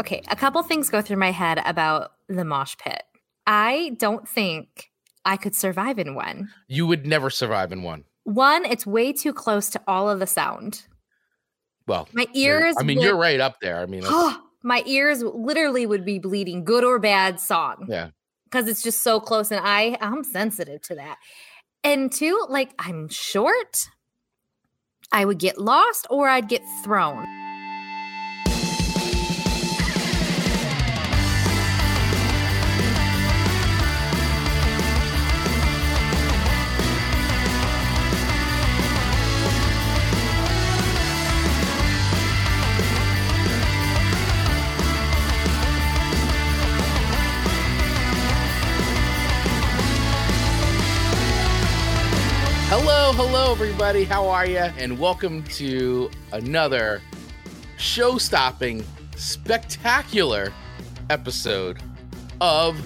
Okay, a couple things go through my head about the mosh pit. I don't think I could survive in one. You would never survive in one. One, it's way too close to all of the sound. Well, My ears. I mean, would- you're right up there. I mean, my ears literally would be bleeding, good or bad song. yeah. because it's just so close and i i'm sensitive to that and two like i'm short i would get lost or i'd get thrown Hello, everybody. How are you? And welcome to another show stopping, spectacular episode of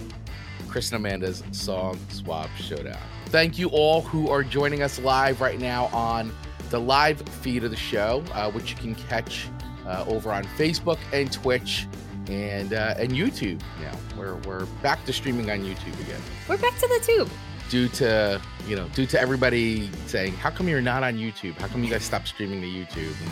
Chris and Amanda's Song Swap Showdown. Thank you all who are joining us live right now on the live feed of the show, uh, which you can catch uh, over on Facebook and Twitch and uh, and YouTube. Now we're we're back to streaming on YouTube again we're back to the tube due to you know due to everybody saying how come you're not on youtube? How come you guys stopped streaming to youtube? And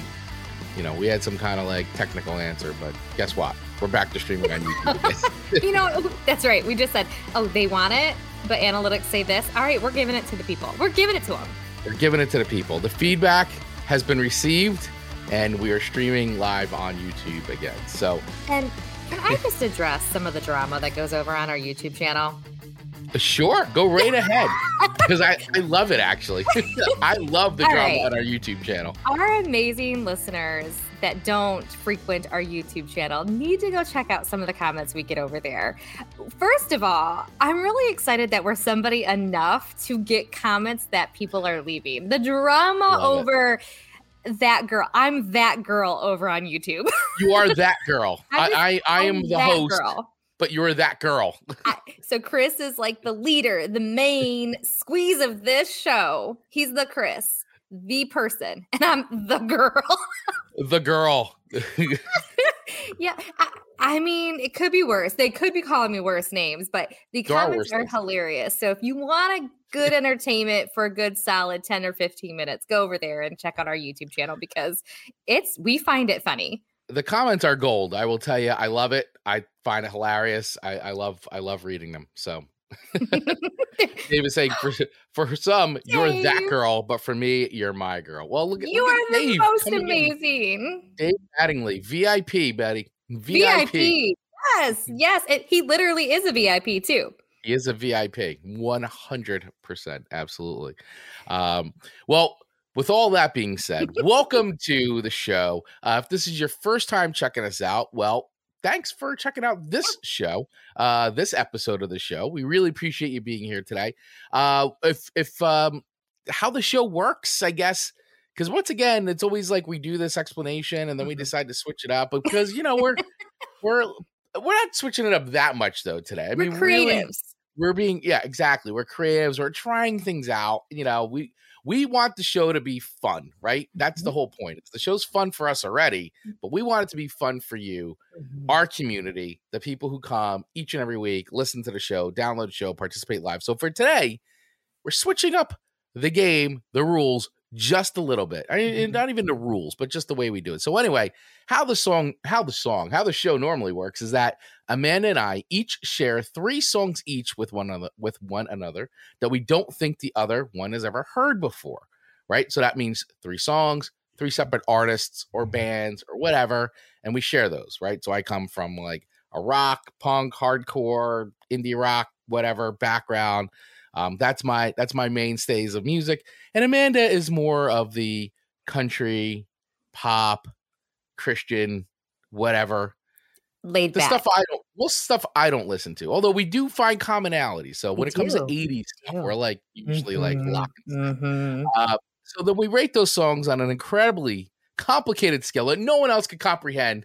you know we had some kind of like technical answer but guess what? We're back to streaming on youtube again. you know that's right. We just said oh they want it but analytics say this. All right we're giving it to the people. We're giving it to them we're giving it to the people. The feedback has been received and we are streaming live on youtube again. So and can i just address some of the drama that goes over on our youtube channel sure go right ahead because I, I love it actually i love the All drama right. on our youtube channel our amazing listeners that don't frequent our YouTube channel need to go check out some of the comments we get over there. First of all, I'm really excited that we're somebody enough to get comments that people are leaving. The drama Love it. over that girl, I'm that girl over on YouTube. you are that girl I i i, I am the host girl. But you're that girl so Chris is like the leader, the main squeeze of this show. He's the Chris, the person, and I'm the girl. the girl yeah, I, I mean, it could be worse. They could be calling me worse names, but the There are comments worse are hilarious. So if you want a good entertainment for a good solid 10 or 15 minutes, go over there and check out our YouTube channel because it's we find it funny. The comments are gold. I will tell you, I love it. I find it hilarious. I, I love I love reading them. So Dave is saying for for some, you're that girl, but for me, you're my girl. Well, look at you look are at the Dave most in. amazing. Dave Mattingly, VIP, Betty, VIP. VIP. Yes, yes. It, he literally is a VIP too. He is a VIP, one hundred percent, absolutely. Um, well, with all that being said, welcome to the show. Uh, if this is your first time checking us out, well, thanks for checking out this show, uh, this episode of the show. We really appreciate you being here today. Uh, if if um, how the show works, I guess. Because once again, it's always like we do this explanation and then we Mhm. decide to switch it up because you know we're we're we're not switching it up that much though today. I We're mean, really, creatives. we're being yeah exactly we're creatives we're trying things out you know we we want the show to be fun right? That's the mm-hmm. whole point. It's the show's fun for us already mm-hmm. but we want it to be fun for you mm-hmm. our community the people who come each and every week listen to the show download the show participate live. So for today we're switching up the game the rules just a little bit I mean, Mhm. not even the rules but just the way we do it so anyway how the song how the song how the show normally works is that Amanda and I each share three songs each with one another with one another that we don't think the other one has ever heard before. Right? So that means three songs, three separate artists or bands or whatever, and we share those, right? So I come from like a rock, punk, hardcore, indie rock, whatever background. Um, that's my that's my mainstays of music. And Amanda is more of the country, pop, Christian, whatever Laid the back. stuff I don't well stuff I don't listen to. Although we do find commonality. So when We it comes to 80s stuff, do. we're like usually like Mhm, lock. mhm. Uh, so then we rate those songs on an incredibly complicated scale that no one else could comprehend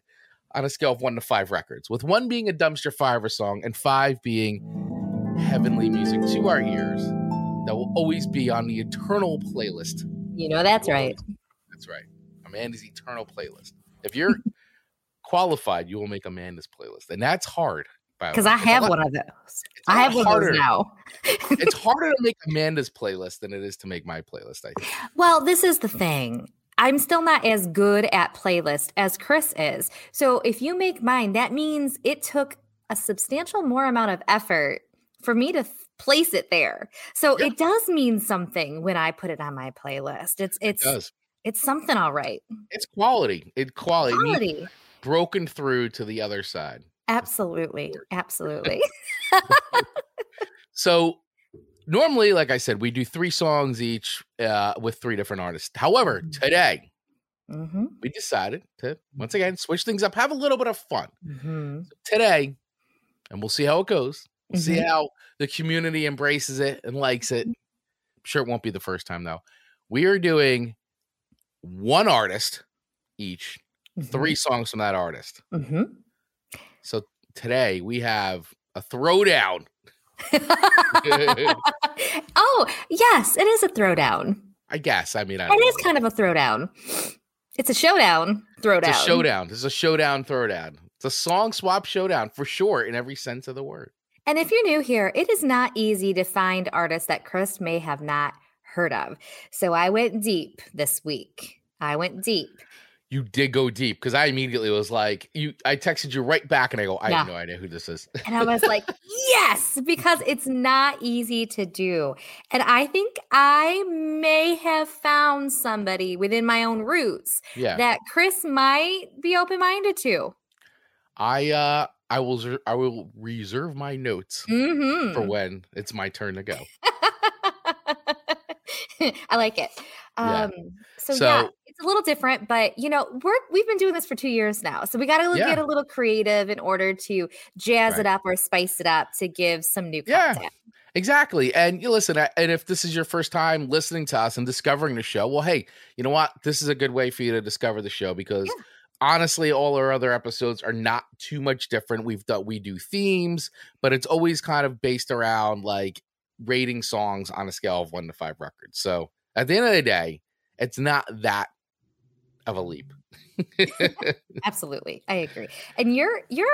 on a scale of one to five records, with one being a dumpster fire song and five being heavenly music to our ears that will always be on the eternal playlist. You know that's right. That's right. Amanda's eternal playlist. If you're qualified, you will make Amanda's playlist, and that's hard. Because I have one of those. I have one harder, of those now. it's harder to make Amanda's playlist than it is to make my playlist. I think. Well, this is the thing. I'm still not as good at playlist as Chris is. So if you make mine, that means it took a substantial more amount of effort for me to place it there. So it does mean something when I put it on my playlist. It's it's it it's something all right. It's quality. It quality. quality. Broken through to the other side. Absolutely. Absolutely. so normally, like I said, we do three songs each uh, with three different artists. However, mm-hmm. today mm-hmm. we decided to once again switch things up, have a little bit of fun. Mm-hmm. So today, and we'll see how it goes. We'll see mm-hmm. how the community embraces it and likes it. I'm sure it won't be the first time though. We are doing one artist each, three mm-hmm. songs from that artist. Mm-hmm. So today we have a throwdown. oh, yes, it is a throwdown. I guess. I mean, I it is kind of a throwdown. It's a showdown throwdown. It's a showdown. It's a showdown throwdown. It's a song swap showdown for sure in every sense of the word. And if you're new here, it is not easy to find artists that Chris may have not heard of. So I went deep this week. I went deep you did go deep because I immediately was like, you. I texted you right back, and I go, I yeah. have no idea who this is. and I was like, yes, because it's not easy to do, and I think I may have found somebody within my own roots, yeah. that Chris might be open minded to. I uh, I will I will reserve my notes mm-hmm. for when it's my turn to go. I like it. Um, yeah. So, so, yeah, it's a little different, but you know, we're we've been doing this for two years now, so we got to yeah. get a little creative in order to jazz right. it up or spice it up to give some new content. Yeah. Exactly. And you listen, and if this is your first time listening to us and discovering the show, well, hey, you know what? This is a good way for you to discover the show because yeah. Honestly, all our other episodes are not too much different. We've done we do themes, but it's always kind of based around like rating songs on a scale of one to five records. So at the end of the day, it's not that of a leap. Absolutely. I agree. And your your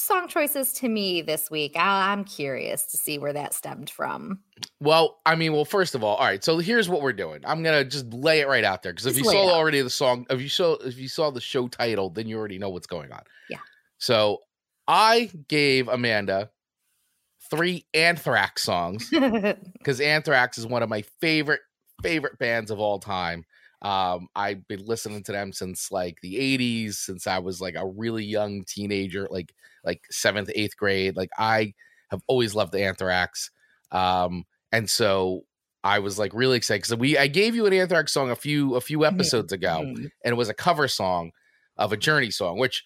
song choices to me this week, I, I'm curious to see where that stemmed from. Well, I mean, well, first of all, all right. So here's what we're doing. I'm gonna just lay it right out there because if you saw already the song, if you saw if you saw the show title, then you already know what's going on. Yeah. So I gave Amanda three Anthrax songs because Anthrax is one of my favorite favorite bands of all time. Um, I've been listening to them since like the 80s, since I was like a really young teenager, like like seventh, eighth grade. Like I have always loved the Anthrax. Um, and so I was like really excited because we I gave you an Anthrax song a few a few episodes ago, mm-hmm. and it was a cover song of a Journey song, which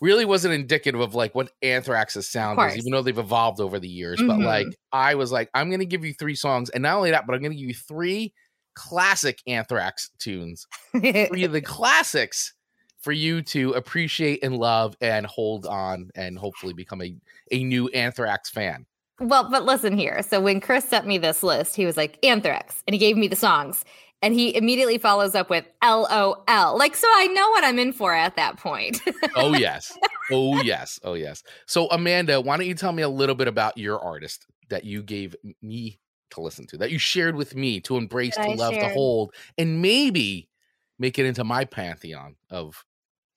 really wasn't indicative of like what Anthrax's sound is, even though they've evolved over the years. Mm-hmm. But like I was like, I'm gonna give you three songs, and not only that, but I'm gonna give you three classic Anthrax tunes, three of the classics for you to appreciate and love and hold on and hopefully become a, a new Anthrax fan. Well, but listen here. So when Chris sent me this list, he was like, Anthrax, and he gave me the songs. And he immediately follows up with LOL. Like, so I know what I'm in for at that point. oh, yes. Oh, yes. Oh, yes. So, Amanda, why don't you tell me a little bit about your artist that you gave me to listen to that you shared with me to embrace, that to I love, shared. to hold, and maybe make it into my pantheon of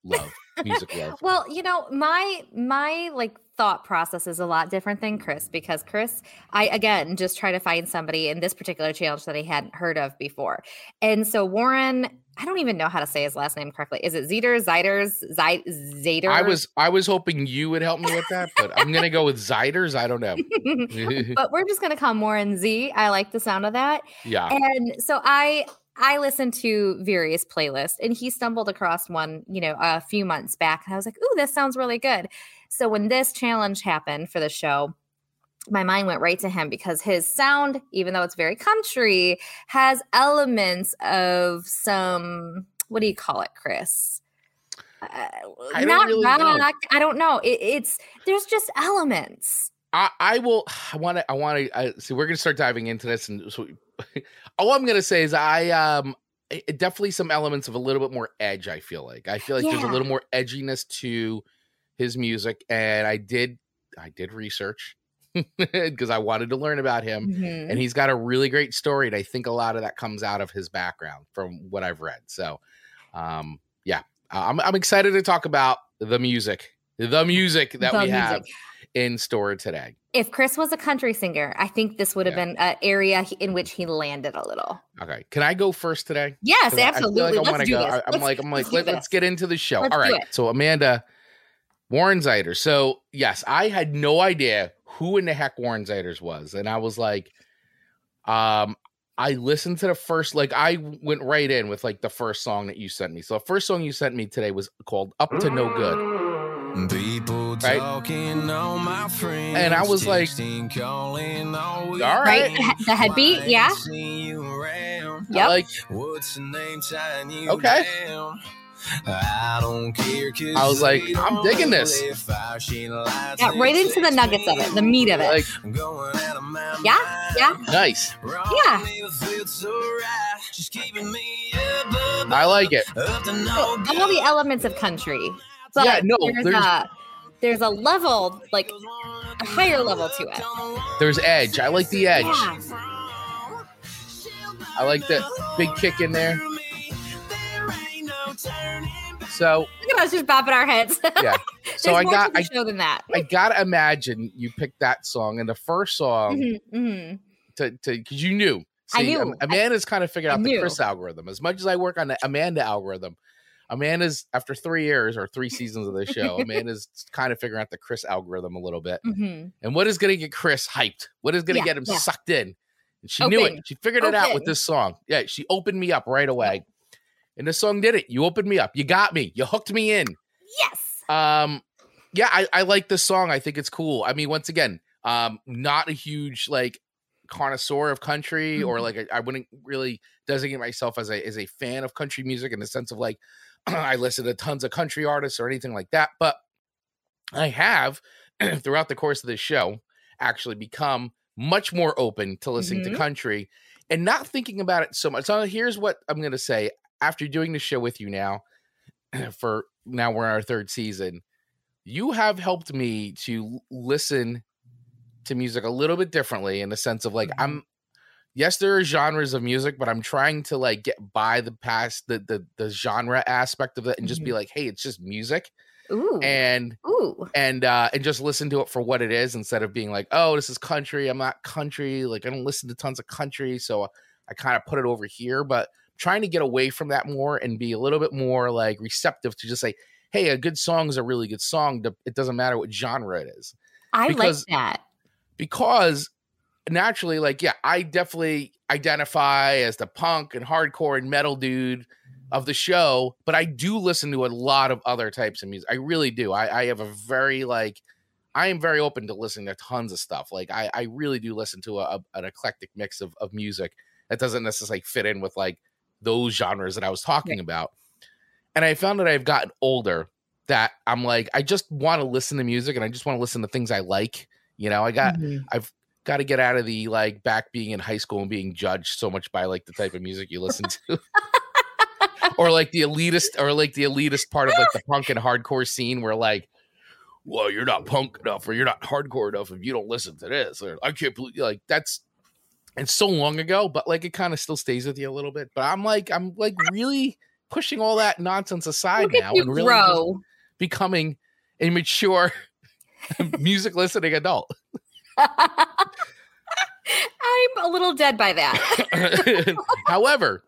love, music love. well, you know, my my like thought process is a lot different than Chris because Chris, I again just try to find somebody in this particular challenge that I hadn't heard of before. And so Warren, I don't even know how to say his last name correctly. Is it Zeter, Ziders, Zader? I was I was hoping you would help me with that, but I'm gonna go with Ziders. I don't know. but we're just gonna call Warren Z. I like the sound of that. Yeah. And so I I listened to various playlists and he stumbled across one, you know, a few months back. And I was like, ooh, this sounds really good. So when this challenge happened for the show, my mind went right to him because his sound, even though it's very country, has elements of some, what do you call it, Chris? Uh, not really rock. Know. I don't know. It, it's there's just elements. I, I will. I want to. I want to. See, we're gonna start diving into this, and so all I'm gonna say is I um definitely some elements of a little bit more edge. I feel like I feel like there's a little more edginess to his music, and I did I did research because I wanted to learn about him, Mhm. and he's got a really great story, and I think a lot of that comes out of his background from what I've read. So, um, yeah, I'm I'm excited to talk about the music, the music that The we music. have in store today. If Chris was a country singer, I think this would have Yeah. been an area in which he landed a little. Okay, can I go first today? Yes, absolutely. I feel like I let's do go. this. I, am Let's- like, I'm let's like, let, us get into the show. Let's All right. So Amanda, Warren Zeiders. So yes, I had no idea who in the heck Warren Zeiders was, and I was like, um, I listened to the first, like, I went right in with like the first song that you sent me. So the first song you sent me today was called "Up to No Good." People Right? talking on my friends. And I was like, texting, calling. All Right? right. The he- The headbeat, yeah. See. I Yep. like, What's the name tying you Okay. down? I don't care. 'cause I was like, I'm digging this. play fire, she lies Got right into the nuggets of it, the meat of it. like, I'm going out of my Yeah, yeah. nice. Yeah. never felt so right. Just keeping me up, up, I like it. up to no So, all the elements of country. But Yeah, no, there's, there's- a there's a level, like a higher level to it. There's edge. I like the edge. Yeah. I like that big kick in there. So Look at us just bopping our heads. yeah. So I got I, show than that. I gotta imagine you picked that song and the first song Mhm, mhm. to to because you knew. I See, knew. Am- Amanda's kind of figured I out the knew. Chris algorithm. As much as I work on the Amanda algorithm, Amanda's after three years or three seasons of the show, Amanda's kind of figuring out the Chris algorithm a little bit. Mhm. And what is going to get Chris hyped? What is going to Yeah, get him yeah. sucked in? And she knew it. She figured it out with this song. Yeah, she opened me up right away. And the song did it. You opened me up. You got me. You hooked me in. Yes. Um, yeah, I, I like this song. I think it's cool. I mean, once again, um, not a huge like connoisseur of country, or Mhm. like I, I wouldn't really designate myself as a as a fan of country music in the sense of like I listen to tons of country artists or anything like that. But I have throughout the course of this show actually become much more open to listening to Mhm. country and not thinking about it so much. So here's what I'm gonna say after doing the show with you now for now we're in our third season you have helped me to listen to music a little bit differently in the sense of like Mhm. i'm yes there are genres of music but i'm trying to like get by the past the the, the genre aspect of it and just be Mhm. like hey it's just music Ooh. and Ooh. and uh and just listen to it for what it is instead of being like oh this is country i'm not country like i don't listen to tons of country so i kind of put it over here but trying to get away from that more and be a little bit more like receptive to just say hey a good song is a really good song it doesn't matter what genre it is I because- like that. because naturally like yeah i definitely identify as the punk and hardcore and metal dude of the show but i do listen to a lot of other types of music. I really do. I, I have a very like i am very open to listening to tons of stuff. Like i, I really do listen to a, a- an eclectic mix of, of music that doesn't necessarily fit in with like those genres that i was talking about. And i found that i've gotten older that i'm like i just want to listen to music and i just want to listen to things i like you know? I got Mhm. Got to get out of the like back being in high school and being judged so much by like the type of music you listen to. Or like the elitist or like the elitist part of like the punk and hardcore scene where like well you're not punk enough or you're not hardcore enough if you don't listen to this or i can't believe like that's it's so long ago but like it kind of still stays with you a little bit but i'm like i'm like really pushing all that nonsense aside Look now and really becoming a mature music listening adult I'm a little dead by that. However,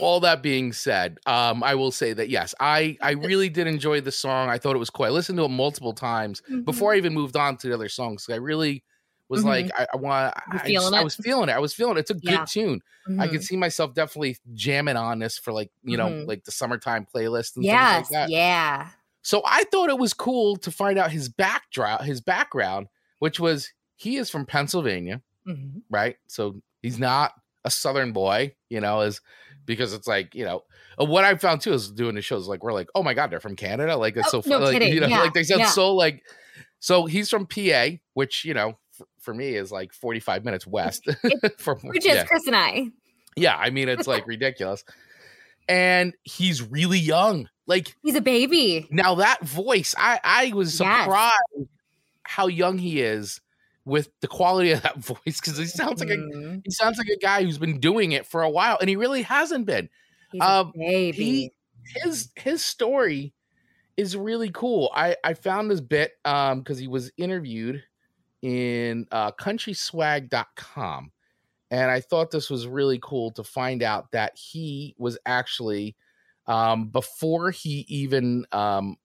all that being said, um, I will say that yes, I I really did enjoy the song. I thought it was cool. I listened to it multiple times before I even moved on to the other songs. I really was Mhm. like, I, I want. I, just- I was feeling it. I was feeling it. It's a good Yeah. tune. I Mhm. could see myself definitely jamming on this for like you know Mhm. like the summertime playlist and Yes. like that. yeah. So I thought it was cool to find out his backdrop, his background, which was he is from Pennsylvania Mhm. right? So he's not a Southern boy, you know, is because it's like, you know, uh, what I found too is doing the shows like we're like, oh my god, they're from Canada, like it's Oh, so no like kidding. you know, Yeah, like they sound yeah. so like. So he's from PA, which you know, for, for me is like forty five minutes west from Which is yeah. Chris and I. Yeah, I mean it's like ridiculous. And he's really young. Like He's a baby. now that voice, I I was Yes. How young he is with the quality of that voice because he sounds like a Mhm. he sounds like a guy who's been doing it for a while and he really hasn't been. Um, baby. his his story is really cool. I I found this bit um because he was interviewed in uh countryswag.com and I thought this was really cool to find out that he was actually um before he even um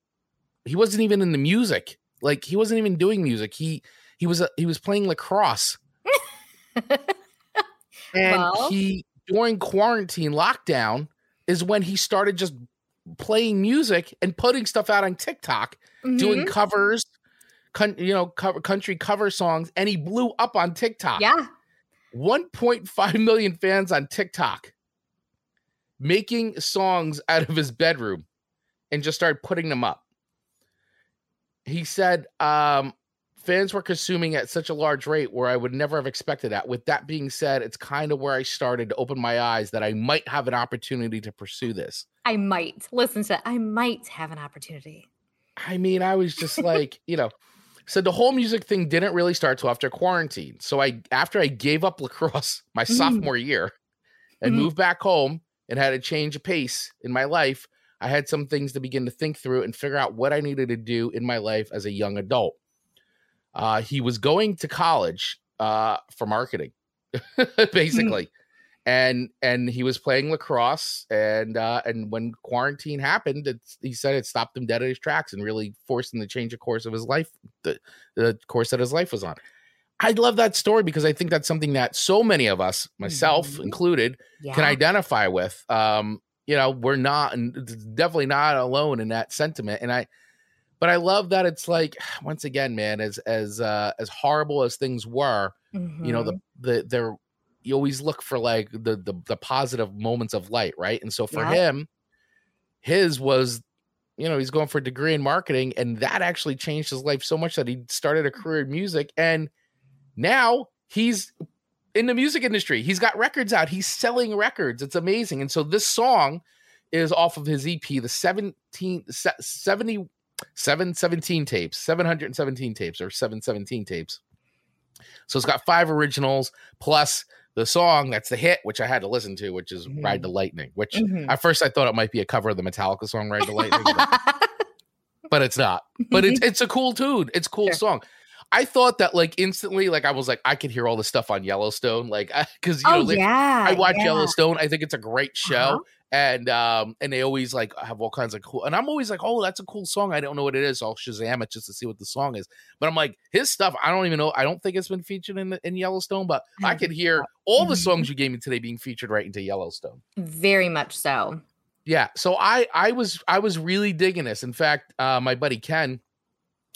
he wasn't even in the music. Like he wasn't even doing music. He he was a, he was playing lacrosse. And Well- he during quarantine lockdown is when he started just playing music and putting stuff out on TikTok, doing Mhm. covers, con- you know, cover country cover songs, and he blew up on TikTok. Yeah. 1.5 million fans on TikTok, making songs out of his bedroom, and just started putting them up. He said, um, fans were consuming at such a large rate where I would never have expected that. With that being said, it's kind of where I started to open my eyes that I might have an opportunity to pursue this. I might listen to. I might have an opportunity. I mean, I was just like, you know, so the whole music thing didn't really start till after quarantine. So I, after I gave up lacrosse my Mhm. sophomore year and Mhm. moved back home and had a change of pace in my life, I had some things to begin to think through and figure out what I needed to do in my life as a young adult. Uh, he was going to college uh, for marketing, basically. And and he was playing lacrosse, and uh, and when quarantine happened, he said it stopped him dead in his tracks and really forced him to change the course of his life, the, the course that his life was on. I love that story because I think that's something that so many of us, myself Mhm. included, Yeah. can identify with. Um, you know, we're not and definitely not alone in that sentiment. And I but I love that it's like once again, man, as as uh as horrible as things were, you know, the Mhm. the there you always look for like the the the positive moments of light, right? And so for Yeah. him, his was you know, he's going for a degree in marketing, and that actually changed his life so much that he started a career in music. And now he's in the music industry. He's got records out. He's selling records. It's amazing. And so this song is off of his EP, the 17, 70, 717 tapes, 717 tapes or 717 tapes. So it's got five originals plus the song that's the hit, which I had to listen to, which is Ride the Lightning, which Mhm. at first I thought it might be a cover of the Metallica song Ride the Lightning, but, but it's not. But it's it's a cool tune. It's a cool Sure. song. I thought that like instantly, like I was like, I could hear all the stuff on Yellowstone, like because you know, oh like, yeah. I watch yeah. Yellowstone. I think it's a great show, Uh-huh. and um, and they always like have all kinds of cool. And I'm always like, oh, that's a cool song. I don't know what it is. I'll Shazam it just to see what the song is. But I'm like, his stuff. I don't even know. I don't think it's been featured in in Yellowstone, but I could hear all the Mhm. songs you gave me today being featured right into Yellowstone. Very much so. Yeah, so I I was I was really digging this. In fact, uh, my buddy Ken,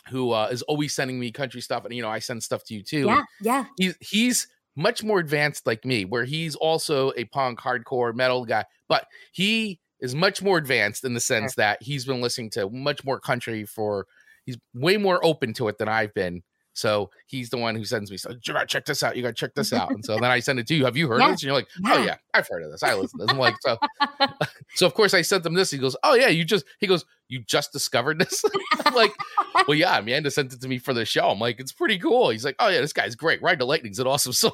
who uh, is always sending me country stuff, and you know I send stuff to you too. Yeah. Yeah. he's he's much more advanced like me, where he's also a punk hardcore metal guy, but he is much more advanced in the sense that he's been listening to much more country for he's way more open to it than I've been. So he's the one who sends me, so you gotta check this out. You gotta check this out. And so then I send it to you. Have you heard Yeah. of this? And you're like, oh Yeah. I've heard of this. I listen to this. I'm like, so so of course I sent him this. He goes, Oh yeah, you just he goes, You just discovered this? I'm like, well, yeah, Amanda sent it to me for the show. I'm like, it's pretty cool. He's like, Oh yeah, this guy's great. Ride the Lightning's an awesome song.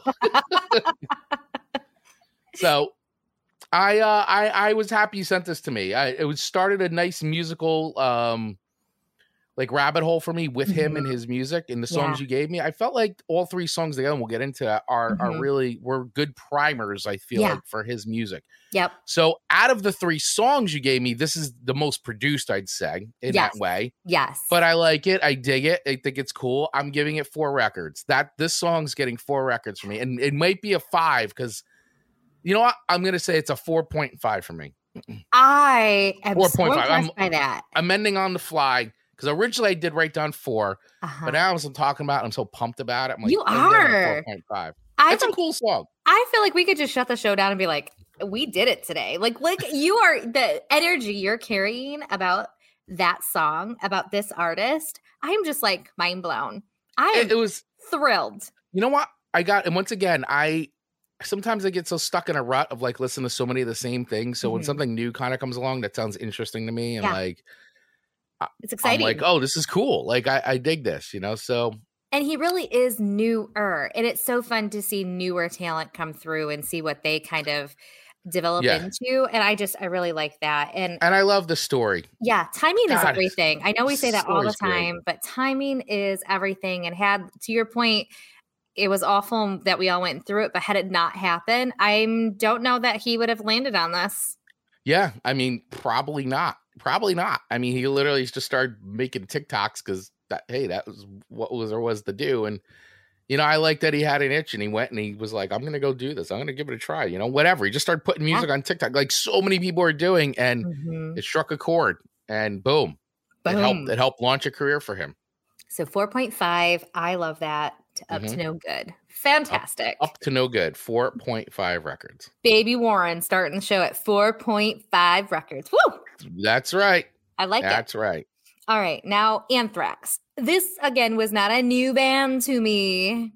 so I uh I I was happy you sent this to me. I it was started a nice musical um like rabbit hole for me with him and his music and the songs you gave me. I felt like all three songs together, and we'll get into that, are are Mhm. really were good primers, I feel Yeah. like, for his music. Yep. So out of the three songs you gave me, this is the most produced, I'd say, in Yes. that way. Yes. But I like it. I dig it. I think it's cool. I'm giving it four records. That this song's getting four records for me. And it might be a five because you know what? I'm gonna say it's a 4.5 for me. I am so 4.5. I'm- impressed by that. I'm ending on the fly because originally I did write down four, Uh-huh. but now as I'm talking about it, I'm so pumped about it. I'm like, You I'm giving it a are. 4.5. I It's a cool song. I feel like we could just shut the show down and be like, we did it today. Like, like you are the energy you're carrying about that song, about this artist. I'm just like mind blown. I It, it was thrilled. you know what I got, and once again, I sometimes I get so stuck in a rut of like listening to so many of the same things. So when Mhm. something new kind of comes along that sounds interesting to me and Yeah. like It's I'm exciting. like, oh, this is cool. Like I, I dig this, you know. So And he really is newer. And it's so fun to see newer talent come through and see what they kind of develop Yeah. into. And I just, I really like that. And and I love the story. yeah, timing is everything. I know we say that all the story's great. time, but timing is everything. And had, to your point, it was awful that we all went through it, but had it not happened, I don't know that he would have landed on this. Yeah, I mean, probably not. Probably not. I mean, he literally just started making TikToks because that hey, that was what was there was to do. And you know, I like that he had an itch and he went and he was like, I'm gonna go do this. I'm gonna give it a try. You know, whatever. He just started putting Yeah. music on TikTok, like so many people are doing, and Mhm. it struck a chord and boom. It helped Boom. it helped launch a career for him. So 4.5, I love that. To up to no good. Fantastic. Mm-hmm. Up to no good. 4.5 records. Baby Warren starting the show at 4.5 records. Woo! That's right. I like it. That's right. All right, now Anthrax. This again was not a new band to me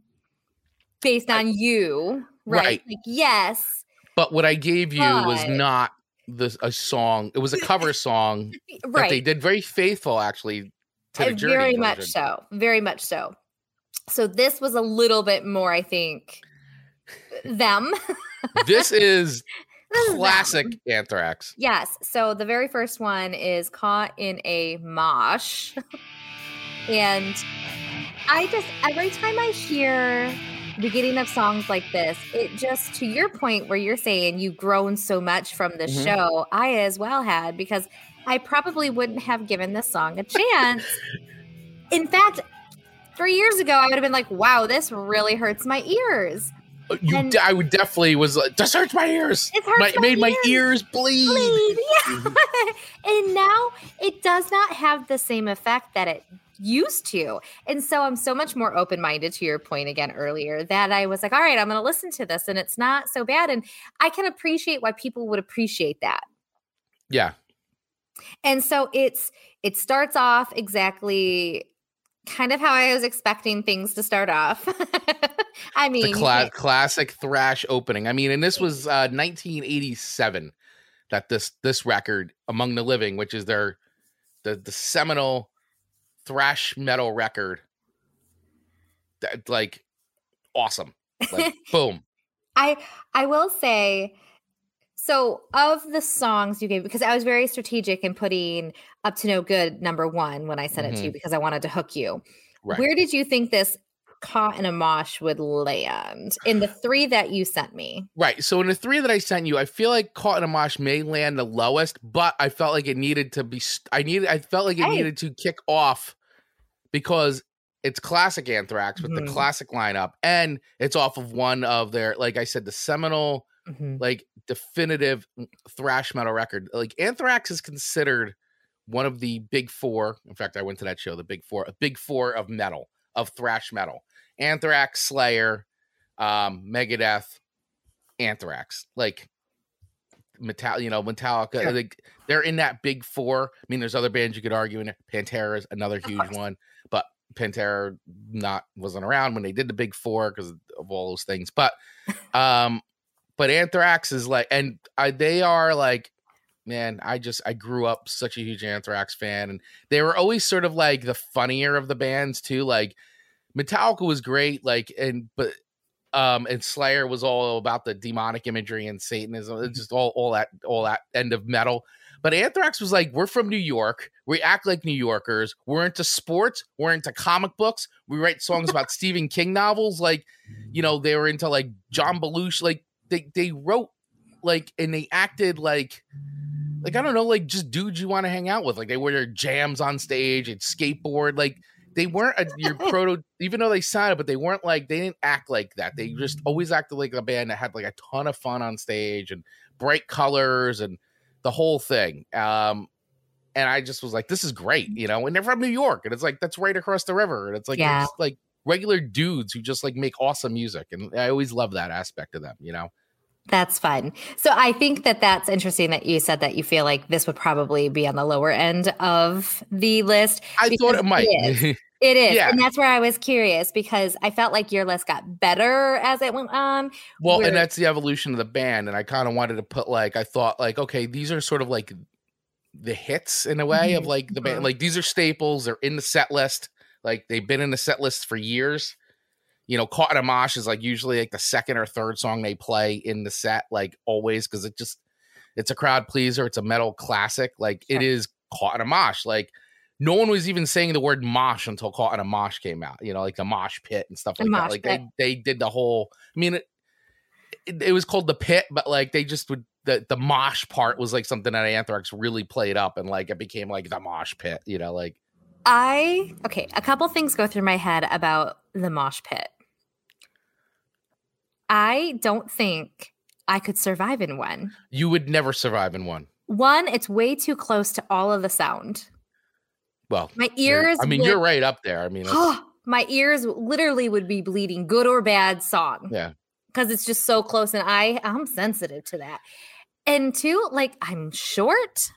based I- on you, right? Right. Like, yes, But what I gave you was not the a song. It was a cover song that right. they did very faithful actually to the Uh, journey very much so. Very much so. So this was a little bit more, I think, them. this is This is them. classic anthrax Yes. So the very first one is caught in a mosh. and I just, every time I hear the beginning of songs like this, it just, to your point where you're saying you've grown so much from the Mhm. show, I as well had because I probably wouldn't have given this song a chance. in fact, three years ago, I would have been like, wow, this really hurts my ears. Uh, you And- i would definitely was like this hurts my ears It hurts my, my made my ears. ears bleed, bleed. Yeah. Mhm. and now it does not have the same effect that it used to. And so I'm so much more open minded to your point again earlier that I was like, all right, I'm going to listen to this and it's not so bad. And I can appreciate why people would appreciate that. yeah And so it's, it starts off exactly kind of how I was expecting things to start off. I mean, the cla- classic thrash opening. I mean and this was uh 1987 that this this record among the living which is their the the seminal thrash metal record. That like awesome. Like boom. I I will say so of the songs you gave because I was very strategic in putting up to no good number one when I sent it to you because I wanted to hook you. Mm-hmm. right Where did you think this caught in a mosh would land in the three that you sent me? Right. So in the three that I sent you, I feel like Caught in a Mosh may land the lowest, but I felt like it needed to be. I needed. I felt like it Hey. needed to kick off because it's classic Anthrax with Mhm. the classic lineup, and it's off of one of their, like I said, the seminal, like definitive thrash metal record. Like Anthrax is considered one of the big four. In fact, I went to that show, the big four, a big four of metal of thrash metal. Anthrax, Slayer, um, Megadeth, Anthrax, like Metal, you know, Metallica. Sure. Like they're in that big four. I mean, there's other bands you could argue in it. Pantera is another huge one, but Pantera not wasn't around when they did the big four because of all those things. But um, but Anthrax is like, and I, they are like, man, I just I grew up such a huge Anthrax fan, and they were always sort of like the funnier of the bands too. Like Metallica was great, like and but um and Slayer was all about the demonic imagery and Satanism, it's just all all that all that end of metal. But Anthrax was like, we're from New York. We act like New Yorkers. We're into sports. We're into comic books. We write songs about Stephen King novels. Like, you know, they were into like John Belushi. Like they they wrote like and they acted like like I don't know, like just dudes you want to hang out with. Like they wear their jams on stage and skateboard. Like they weren't a, your proto, even though they sounded, but they weren't like they didn't act like that. They just always acted like a band that had like a ton of fun on stage and bright colors and the whole thing. Um, and I just was like, this is great, you know. And they're from New York, and it's like that's right across the river, and it's like Yeah. it's like regular dudes who just like make awesome music, and I always love that aspect of them, you know. That's fun. So I think that that's interesting that you said that you feel like this would probably be on the lower end of the list. I thought it might. it It is. Yeah. And that's where I was curious because I felt like your list got better as it went on. Well, Where- and that's the evolution of the band. And I kind of wanted to put like I thought like, okay, these are sort of like the hits in a way of Mhm, like the band. mhm. Like these are staples. They're in the set list. Like they've been in the set list for years. You know, Caught in a Mosh is like usually like the second or third song they play in the set, like always, because it just it's a crowd pleaser. It's a metal classic. Like it is Caught in a Mosh. Like no one was even saying the word mosh until Caught in a Mosh came out. You know, like the mosh pit and stuff like that. Like pit. they they did the whole. I mean, it, it, it was called the pit, but like they just would the the mosh part was like something that Anthrax really played up, and like it became like the mosh pit. You know, like I, okay, a couple things go through my head about the mosh pit. I don't think I could survive in one. you would never survive in one. One, it's way too close to all of the sound. Well, My ears. I mean, would- you're right up there. I mean, my ears literally would be bleeding, good or bad song. Yeah. Because it's just so close and I I'm sensitive to that. And two, like I'm short.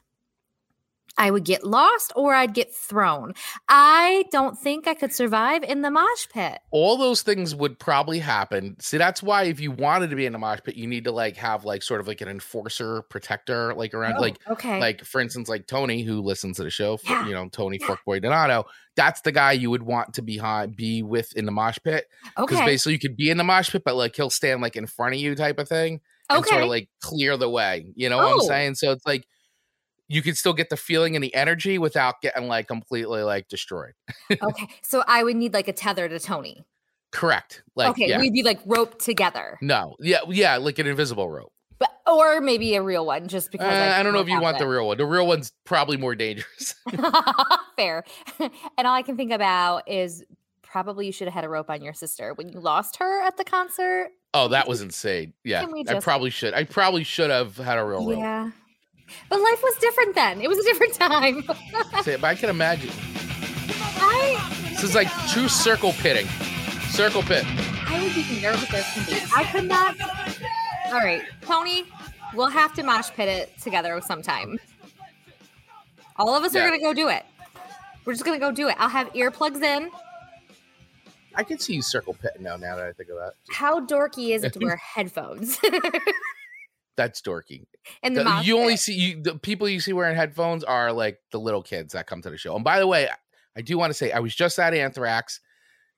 I would get lost or I'd get thrown. I don't think I could survive in the mosh pit. all those things would probably happen. See, that's why if you wanted to be in a mosh pit, you need to like have like sort of like an enforcer protector, like around, oh, like okay. like for instance, like Tony who listens to the show, Yeah. you know, Tony Yeah. Forkboy Donato. That's the guy you would want to be behind, be with in the mosh pit Okay. because basically you could be in the mosh pit, but like he'll stand like in front of you, type of thing. and sort of like clear the way. You know what I'm Oh. saying? So it's like you can still get the feeling and the energy without getting like completely like destroyed. okay. So I would need like a tether to Tony. Correct. Like okay. yeah. We'd be like roped together. no. Yeah, yeah, like an invisible rope. But or maybe a real one just Uh, because I don't know if you want the real one. The real one's probably more dangerous. Fair. and all I can think about is probably you should have had a rope on your sister when you lost her at the concert. oh, that was insane. Yeah. We I probably should. I probably should have had a real rope. Yeah. But life was different then. It was a different time. Say, but I can imagine. I This is like true circle pitting. Circle pit. I would be nervous as can be. I could not. All right, Tony, we'll have to mosh pit it together sometime. All of us Yeah. are gonna go do it. We're just gonna go do it. I'll have earplugs in. I can see you circle pitting now. Now that I think of that, How dorky is it to wear headphones that's dorky. in the The- you only see you the people you see wearing headphones are like the little kids that come to the show. And by the way, I do want to say I was just at Anthrax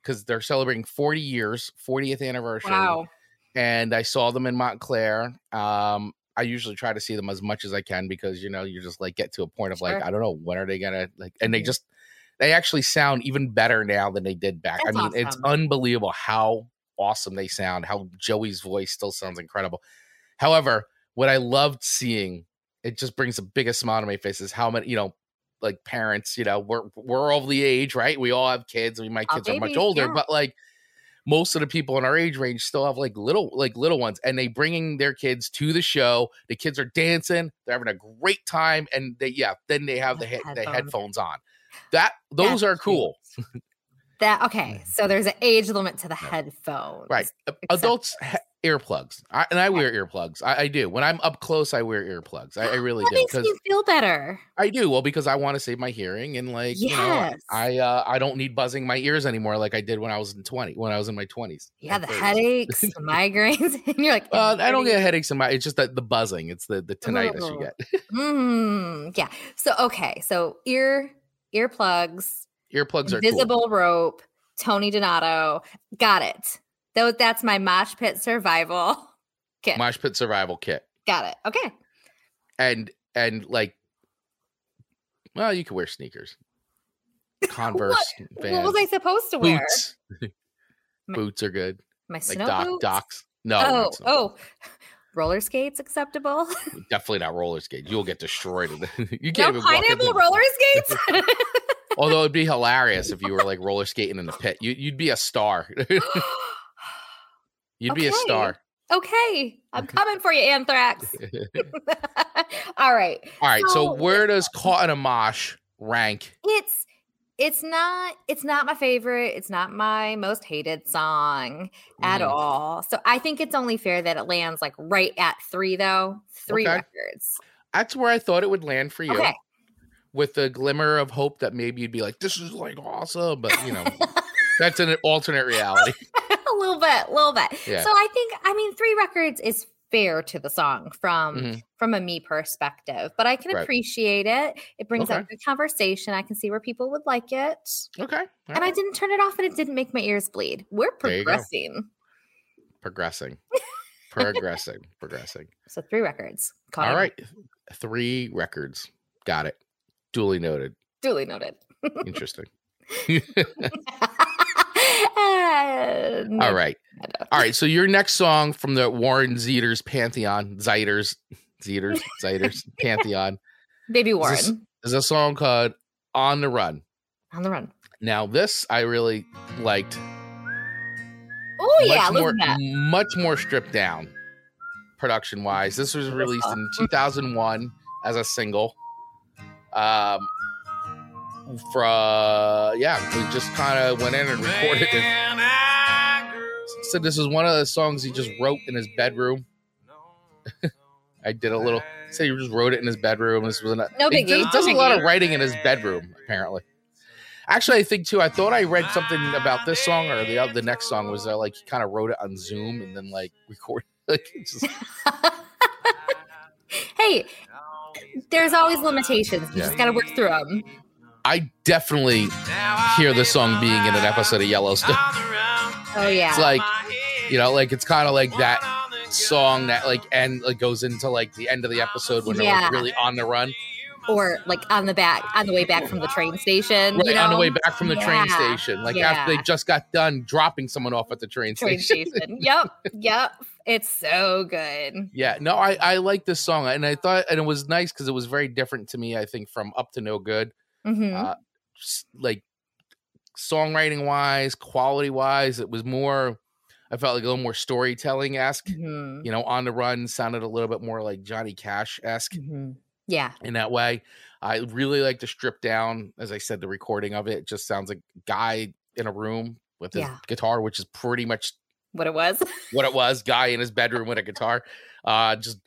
because they're celebrating 40 years, 40th anniversary. Wow. And I saw them in Montclair. Um, I usually try to see them as much as I can because you know you just like get to a point of like I don't know when are they gonna like, and they Mhm. just they actually sound even better now than they did back. That's I mean, it's unbelievable how awesome they sound. How Joey's voice still sounds incredible. However, what I loved seeing, it just brings the biggest smile to my face is how many, you know, like parents, you know, we're we're all the age, right? We all have kids. I mean, my kids are much older, yeah. but like most of the people in our age range still have like little like little ones and they bringing their kids to the show the kids are dancing they're having a great time and they yeah then they have the, The head the headphones. headphones on that those That's are cool That okay. So there's an age limit to the headphones. right adults ha- earplugs I, and i wear earplugs I, I do when i'm up close i wear earplugs i, I really That do makes because you feel better. i do well because i want to save my hearing and like you know Yes. i uh, i don't need buzzing my ears anymore like i did when i was in 20 when i was in my 20s Yeah, the 30s. headaches, the migraines, and you're like, uh, I don't get headaches in my. It's just that the buzzing. It's the the tinnitus you Oh. get. Mm, yeah. So okay. So ear earplugs, Earplugs are cool. rope, Tony Donato. Got it. Though that's my mosh pit survival kit. Mosh pit survival kit, Got it. Okay. and and like, well, you could wear sneakers, Converse, What was I supposed to wear? boots. Boots are good. My Like snow doc, boots? docs. No, oh, oh. Roller skates acceptable? definitely not roller skates. You'll get destroyed. you can't no even walk into pineapple roller skates? Although it'd be hilarious if you were like roller skating in the pit. You, you'd be a star. you'd be a star. okay. I'm coming for you, Anthrax. All right. All right. So, So- where does Caught in a Mosh rank? It's it's not it's not my favorite. It's not my most hated song at Mhm. all. So I think it's only fair that it lands like right at 3 though. 3 Okay. records. That's where I thought it would land for you. Okay. with the glimmer of hope that maybe you'd be like, this is like awesome, but you know, that's an alternate reality. a little bit, a little bit. Yeah. So I think I mean three records is fair to the song from Mhm. from a me perspective, but I can Right. appreciate it. It brings up Okay. good conversation. I can see where people would like it. Okay. all And I didn't turn it off and it didn't make my ears bleed. We're There you go. progressing. progressing. progressing. Progressing. So three records. Caught All up. right. Three records. Got it. Duly noted. Duly noted. Interesting. Uh, no, All right. All right. So your next song from the Warren Zeters Pantheon, Zeiters, Zeters, Zeiters Pantheon Baby Is this- Warren is a song called On the Run. on the run. Now, this I really liked. Oh yeah, much more, that. much more stripped down, production wise. This was released in 2001 as a single. Um, from yeah, we just kind of went in and recorded it. Said this is one of the songs he just wrote in his bedroom. I did a little. Said he just wrote it in his bedroom. This was an, No he biggie, does, does a lot of writing in his bedroom apparently. Actually, I think too. I thought I read something about this song or the oth- the next song was that like he kind of wrote it on Zoom and then like recorded. Like just, hey, there's always limitations. You Yeah. just got to work through them. I definitely hear the song being in an episode of Yellowstone. Oh yeah. It's like you know, like it's kind of like that song that like end like goes into like the end of the episode when they're like really on the run, or like on the back, on the way back from the train station. right you know? on the way back from the train station, like after they just got done dropping someone off at the train, Train station. station. yep. Yep. It's so good. Yeah, no, I I like this song, and I thought, and it was nice because it was very different to me. I think from Up to No Good, Mhm. uh, like songwriting wise, quality wise, it was more. I felt like a little more storytelling esque. Mhm. You know, on the run sounded a little bit more like Johnny Cash esque Mhm. Yeah. in that way. I really like to strip down, as I said, the recording of it. It just sounds like a guy in a room with his Yeah. guitar, which is pretty much What it was. what it was guy in his bedroom with a guitar uh just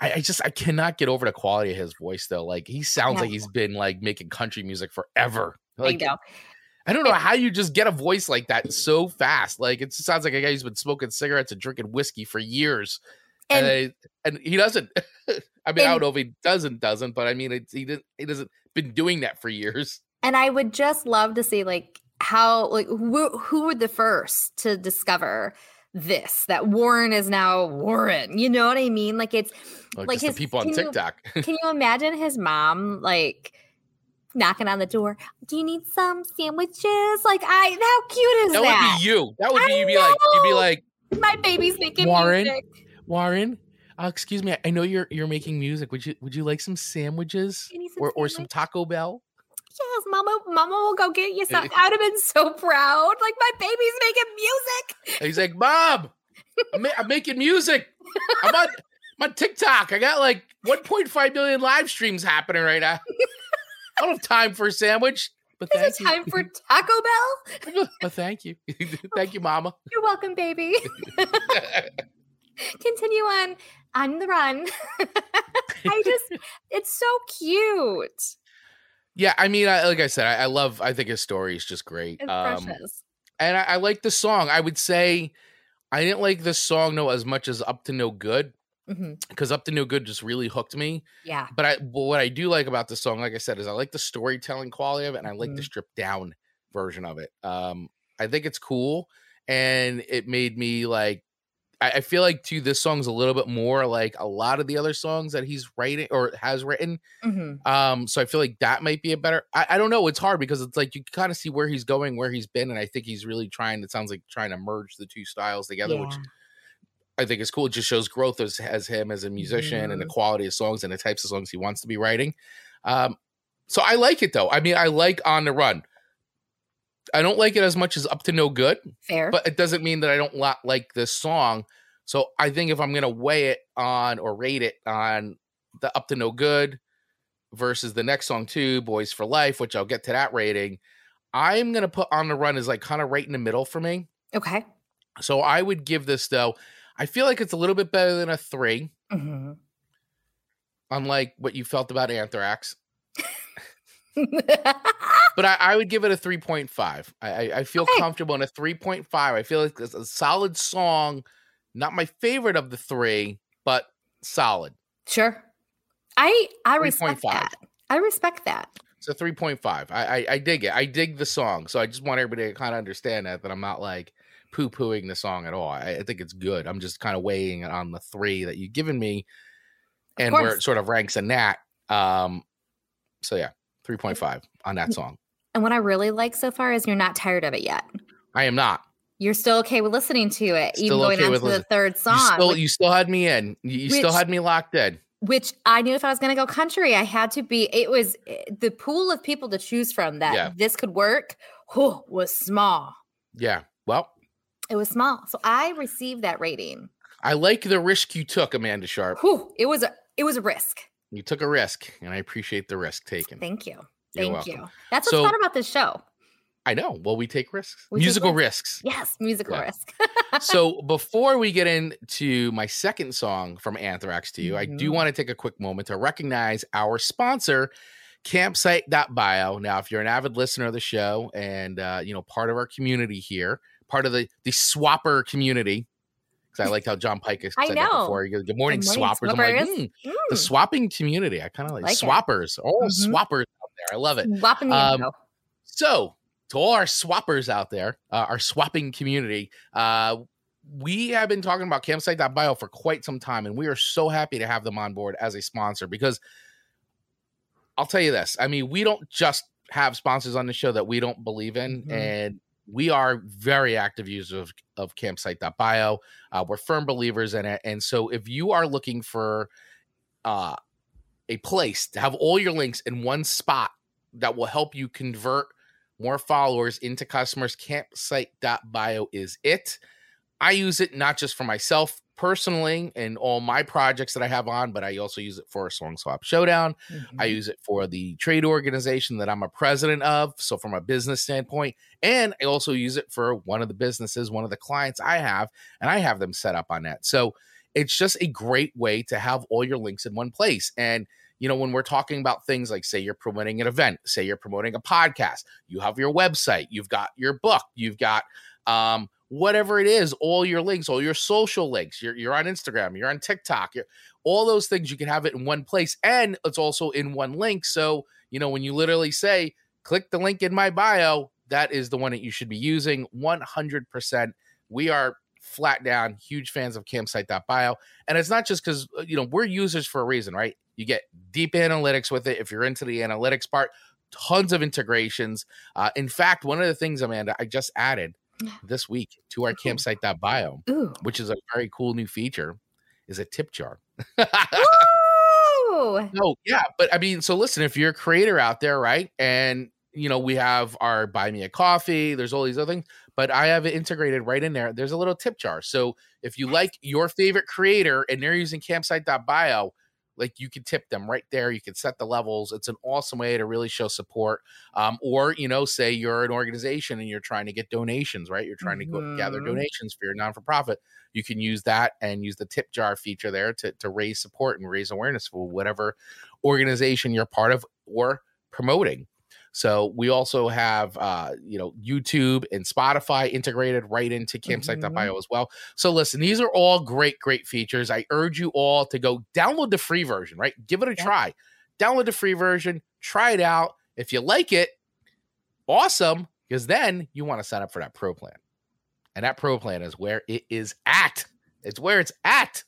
I, I just i cannot get over the quality of his voice though like he sounds like he's been like making country music forever like I i don't know how you just get a voice like that so fast like it sounds like a guy who's been smoking cigarettes and drinking whiskey for years and And and, and he doesn't. I mean i don't know if he doesn't doesn't but i mean it's, he didn't he doesn't been doing that for years. And I would just love to see like how like who, who were the first to discover this that Warren is now Warren. You know what I mean? Like it's like, Like his- the people on can you- tiktok Can you imagine his mom like knocking on the door? Do you need some sandwiches? Like I how cute is that that? would be you that would be I you'd be like you'd be like My baby's making Warren? music. Warren, uh, excuse me. I know you're you're making music. Would you would you like some sandwiches some or or some? Taco Bell? Yes, mama, mama will go get you some. Eh, I'd have been so proud. Like my baby's making music. He's like, Mom, I'm, ma- I'm making music. I'm on I'm on TikTok. I got like 1.5 million live streams happening right now. I don't have time for a sandwich, but Is it you. time for Taco Bell? but thank you, thank you, Mama. You're welcome, baby. Continue on on the run. I just, it's so cute. Yeah, I mean, I, like I said, I, I love. I think his story is just great. It's Um, precious. and I, I like the song. I would say I didn't like this song no as much as Up to No Good because Up to No Good just really hooked me. Yeah. But I but what I do like about the song, like I said, is I like the storytelling quality of it, and I like the Mhm. stripped down version of it. Um, I think it's cool, and it made me like. I, I feel like too, this song's a little bit more like a lot of the other songs that he's writing or has written. hmm Um, so I feel like that might be a better. I, I don't know. It's hard because it's like you kind of see where he's going, where he's been, and I think he's really trying. It sounds like trying to merge the two styles together, which I think is cool. It just shows growth as, as him as a musician and the quality of songs and the types of songs he wants to be writing. Um, so I like it though. I mean, I like On the Run. I don't like it as much as Up to No Good, Fair. but it doesn't mean that I don't like this song. So I think if I'm gonna weigh it on or rate it on the Up to No Good versus the next song too, Boys for Life, which I'll get to that rating, I'm gonna put On the Run as like kind of right in the middle for me. okay. So I would give this though. I feel like it's a little bit better than a three, hmm unlike what you felt about Anthrax. but I, I would give it a 3.5. I, I, I feel Okay. comfortable in a 3.5. I feel like it's a solid song. Not my favorite of the three, but solid. sure. I I respect 3.5. that. I respect that. It's a 3.5. I, I I dig it. I dig the song. So I just want everybody to kind of understand that that I'm not like poo pooing the song at all. I, I think it's good. I'm just kind of weighing it on the three that you've given me and where it sort of ranks in that. Um so yeah, 3.5 on that song. And what I really like so far is you're not tired of it yet. I am not. You're still okay with listening to it, even going okay on to the third You song, still which, you still had me in. You, you still had me locked in. which I knew if I was going to go country, I had to be. It was eh, the pool of people to choose from that Yeah. this could work. whew, was small. Yeah. Well, It was small, so I received that rating. I like the risk you took, Amanda Sharp. Whew, it was a it was a risk. You took a risk, and I appreciate the risk taken. Thank you. You're Thank welcome. you. That's what's So- fun about this show. I know. Well, we take risks. We take Musical risks. Yes, musical Yeah. risk. so before we get into my second song from Anthrax to you, I do Mhm. want to take a quick moment to recognize our sponsor, campsite.bio. Now, if you're an avid listener of the show and uh, you know, part of our community here, part of the the swapper community. Because I like how John Pike has I said that know. before. He goes, Good morning, Good morning, swappers. I'm like, swappers." "Hmm, the Mm, swapping community. I kind of like, Like it. swappers. Oh, Mhm. swappers out there. I love it. Swapping the Um. So, to all our swappers out there, uh, our swapping community, uh, we have been talking about campsite.bio for quite some time, and we are so happy to have them on board as a sponsor because I'll tell you this I mean, we don't just have sponsors on the show that we don't believe in, Mhm. and we are very active users of, of campsite.bio. Uh, we're firm believers in it. And so, if you are looking for uh, a place to have all your links in one spot that will help you convert more followers into customers. Campsite.bio is it. I use it not just for myself personally and all my projects that I have on, but I also use it for a Song Swap Showdown. I Mhm. use it for the trade organization that I'm a president of. So, from a business standpoint, and I also use it for one of the businesses, one of the clients I have, and I have them set up on that. So, it's just a great way to have all your links in one place. And you know, when we're talking about things like, say, you're promoting an event, say you're promoting a podcast, you have your website, you've got your book, you've got um, whatever it is, all your links, all your social links, you're, you're on Instagram, you're on TikTok, you're, all those things, you can have it in one place and it's also in one link. So, you know, when you literally say, click the link in my bio, that is the one that you should be using 100%. We are flat down huge fans of campsite.bio. And it's not just because, you know, we're users for a reason, right? You get deep analytics with it if you're into the analytics part, tons of integrations. Uh, in fact, one of the things, Amanda, I just added this week to our Ooh. campsite.bio, Ooh. which is a very cool new feature, is a tip jar. Woo! No, yeah, but I mean, so listen, if you're a creator out there, right? And you know, we have our buy me a coffee, there's all these other things, but I have it integrated right in there. There's a little tip jar. So if you like your favorite creator and they're using campsite.bio, like you can tip them right there. You can set the levels. It's an awesome way to really show support. Um, or, you know, say you're an organization and you're trying to get donations, right? You're trying to go gather donations for your non for profit. You can use that and use the tip jar feature there to, to raise support and raise awareness for whatever organization you're part of or promoting. So we also have uh, you know YouTube and Spotify integrated right into campsite.bio as well. So listen, these are all great, great features. I urge you all to go download the free version, right? Give it a Yeah. try. Download the free version, try it out. If you like it, awesome, because then you want to sign up for that pro plan. And that pro plan is where it is at. It's where it's at.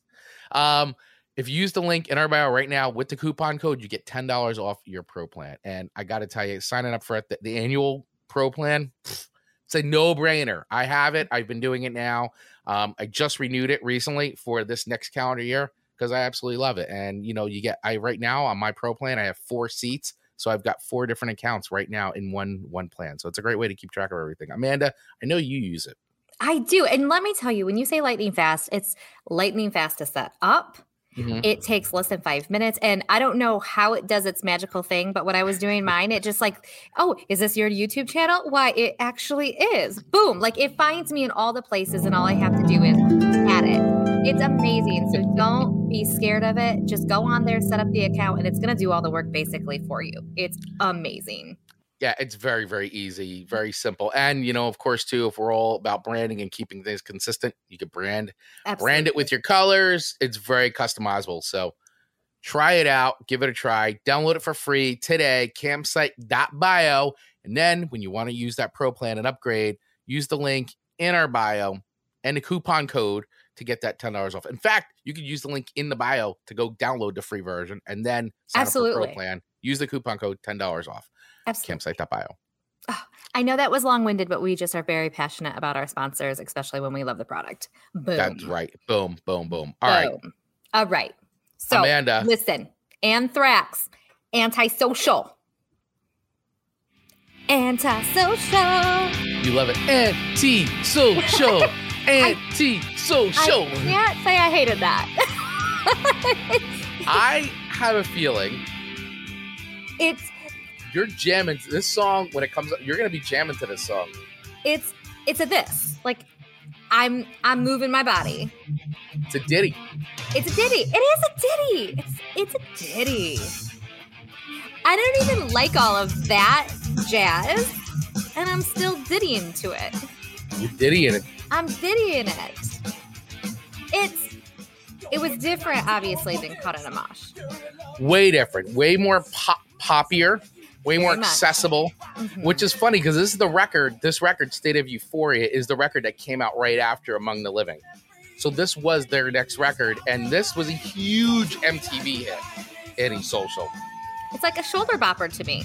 Um, if you use the link in our bio right now with the coupon code, you get ten dollars off your pro plan. And I got to tell you, signing up for the, the annual pro plan, pff, it's a no brainer. I have it. I've been doing it now. Um, I just renewed it recently for this next calendar year because I absolutely love it. And you know, you get I right now on my pro plan, I have four seats. So I've got four different accounts right now in one one plan. So it's a great way to keep track of everything. Amanda, I know you use it. I do. And let me tell you, when you say lightning fast, it's lightning fast to set up. Mhm. It takes less than five minutes. And I don't know how it does its magical thing, but when I was doing mine, it just like, oh, is this your YouTube channel? Why, it actually is. Boom. Like it finds me in all the places, and all I have to do is add it. It's amazing. So don't be scared of it. Just go on there, set up the account, and it's going to do all the work basically for you. It's amazing. Yeah, it's very, very easy, mm. very simple. And, you know, of course, too, if we're all about branding and keeping things consistent, you can brand brand it with your colors. It's very customizable. So try it out, give it a try, download it for free today, campsite.bio. And then when you want to use that pro plan and upgrade, use the link in our bio and the coupon code to get that $10 off. In fact, you can use the link in the bio to go download the free version and then sign Absolutely. up for pro plan. Use the coupon code $10 off. Absolutely. Campsite.bio. Ah, I know that was long winded, but we just are very passionate about our sponsors, especially when we love the product. Boom. That's right. Boom, boom, boom. All right. Boom. All right. So Amanda. listen, anthrax, antisocial. Antisocial. You love it. Anti-social. Anti-social. I can't say I hated that. I have a feeling it's you're jamming to this song when it comes up. You're gonna be jamming to this song. it's it's a this. Like I'm I'm moving my body. It's a ditty. It's a ditty. It is a ditty. It's it's a ditty. I don't even like all of that jazz, and I'm still dittying to it. You're dittying it. I'm dittying it. It's it was different, obviously, than Caught in a Mosh. Way different. Way more pop poppier. Way more much. accessible. Mhm. Which is funny because this is the record. This record, State of Euphoria, is the record that came out right after Among the Living. So this was their next record, and this was a huge MTV hit. Eddie Social. It's like a shoulder bopper to me.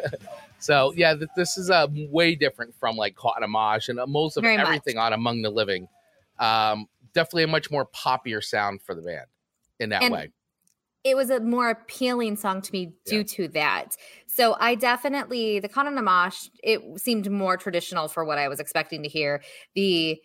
So yeah, th- this is uh, way different from like Caught in a Mosh and uh, most of Very much. everything on Among the Living. Um, definitely a much more poppier sound for the band in that And- way. It was a more appealing song to me due Yeah. to that. So I definitely the Caught in a Mosh. It seemed more traditional for what I was expecting to hear. The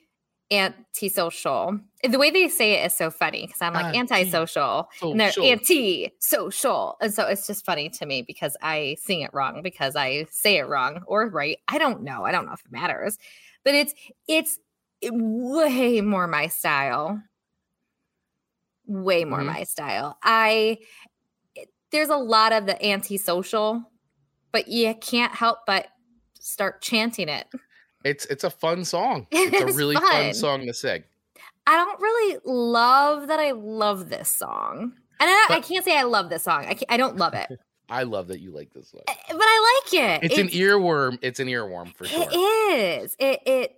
antisocial. The way they say it is so funny because I'm like antisocial and they're Social. anti-social, and so it's just funny to me because I sing it wrong because I say it wrong or right. I don't know. I don't know if it matters, but it's it's way more my style. Way more Mhm. my style. I there's a lot of the antisocial, but you can't help but start chanting it. It's it's a fun song. It It's a really fun. fun song to sing. I don't really love that I love this song. And I, I can't say I love this song. I, I don't love it, I love that you like this song. But I like it. It's, an earworm. It's an earworm for sure. It is. It it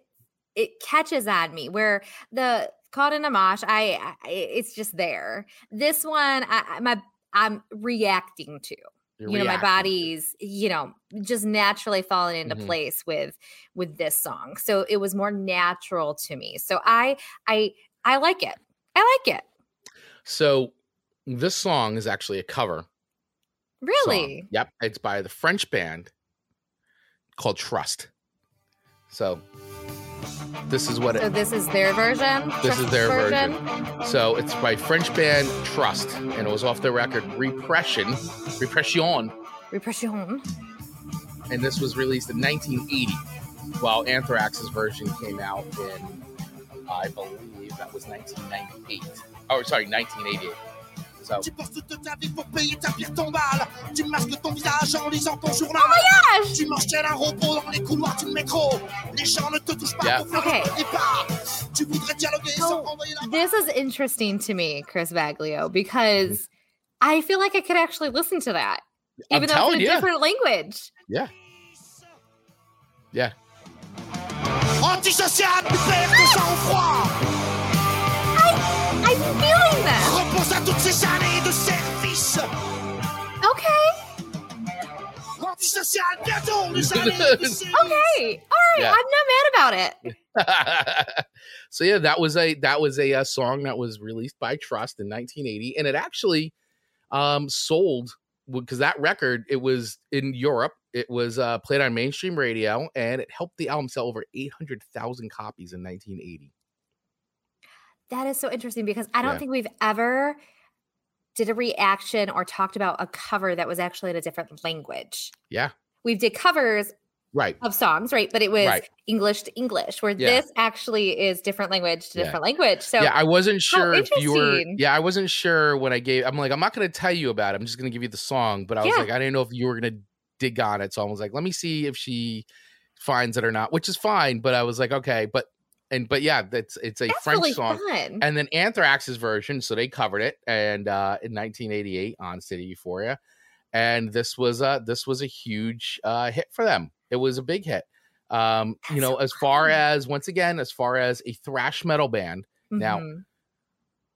it catches on me. Where the caught in a mosh, I, I it's just there. This one, I, my I'm reacting to. You're you know, my body's you know just naturally falling into Mhm. place with with this song. So it was more natural to me. So I I I like it. I like it. So this song is actually a cover. song. Really. Yep. It's by the French band called Trust. So this is what So it this is their version. This is their version. so it's by French band Trust, and it was off their record Repression, Repression, Repression. and this was released in 1980, while Anthrax's version came out in, I believe that was 1998. Oh, sorry, 1988. So Tu postes toute ta vie pour payer ta pire tombale. Tu masques ton visage en lisant ton journal. Oh my gosh! Tu manges tel un robot dans les couloirs du métro? Les gens ne te touchent pas Yeah. pour faire Okay. Tu voudrais dialoguer So, sans envoyer la This is interesting to me, Chris Baglio, because I feel like I could actually listen to that, I'm even though it's in a you, different language. yeah, yeah. Antisocial, tu perds ton sang-froid. I'm feeling. Repose à toutes ces années de service. Okay. Antisocial, bientôt les années de service. Okay. All right. Yeah. I'm not mad about it. so yeah, that was a that was a, uh song that was released by Trust in 1980, and it actually um, sold because that record it was in Europe. It was uh, played on mainstream radio, and it helped the album sell over 800,000 copies in 1980. That is so interesting because I don't Yeah. think we've ever did a reaction or talked about a cover that was actually in a different language. Yeah. We've did covers right. of songs, right? But it was Right. English to English, where Yeah. this actually is different language to Yeah. different language. So yeah, I wasn't sure if you were. Yeah, I wasn't sure when I gave. I'm like, I'm not going to tell you about it. I'm just going to give you the song. But I was Yeah. like, I didn't know if you were going to dig on it. So I was like, let me see if she finds it or not, which is fine. But I was like, okay, but and but yeah, that's it's a that's French really song. fun. And then Anthrax's version, so they covered it, and uh, in 1988 on City Euphoria, and this was a this was a huge uh, hit for them. It was a big hit. Um, you know, so as far fun. as once again, as far as a thrash metal band now- Mhm.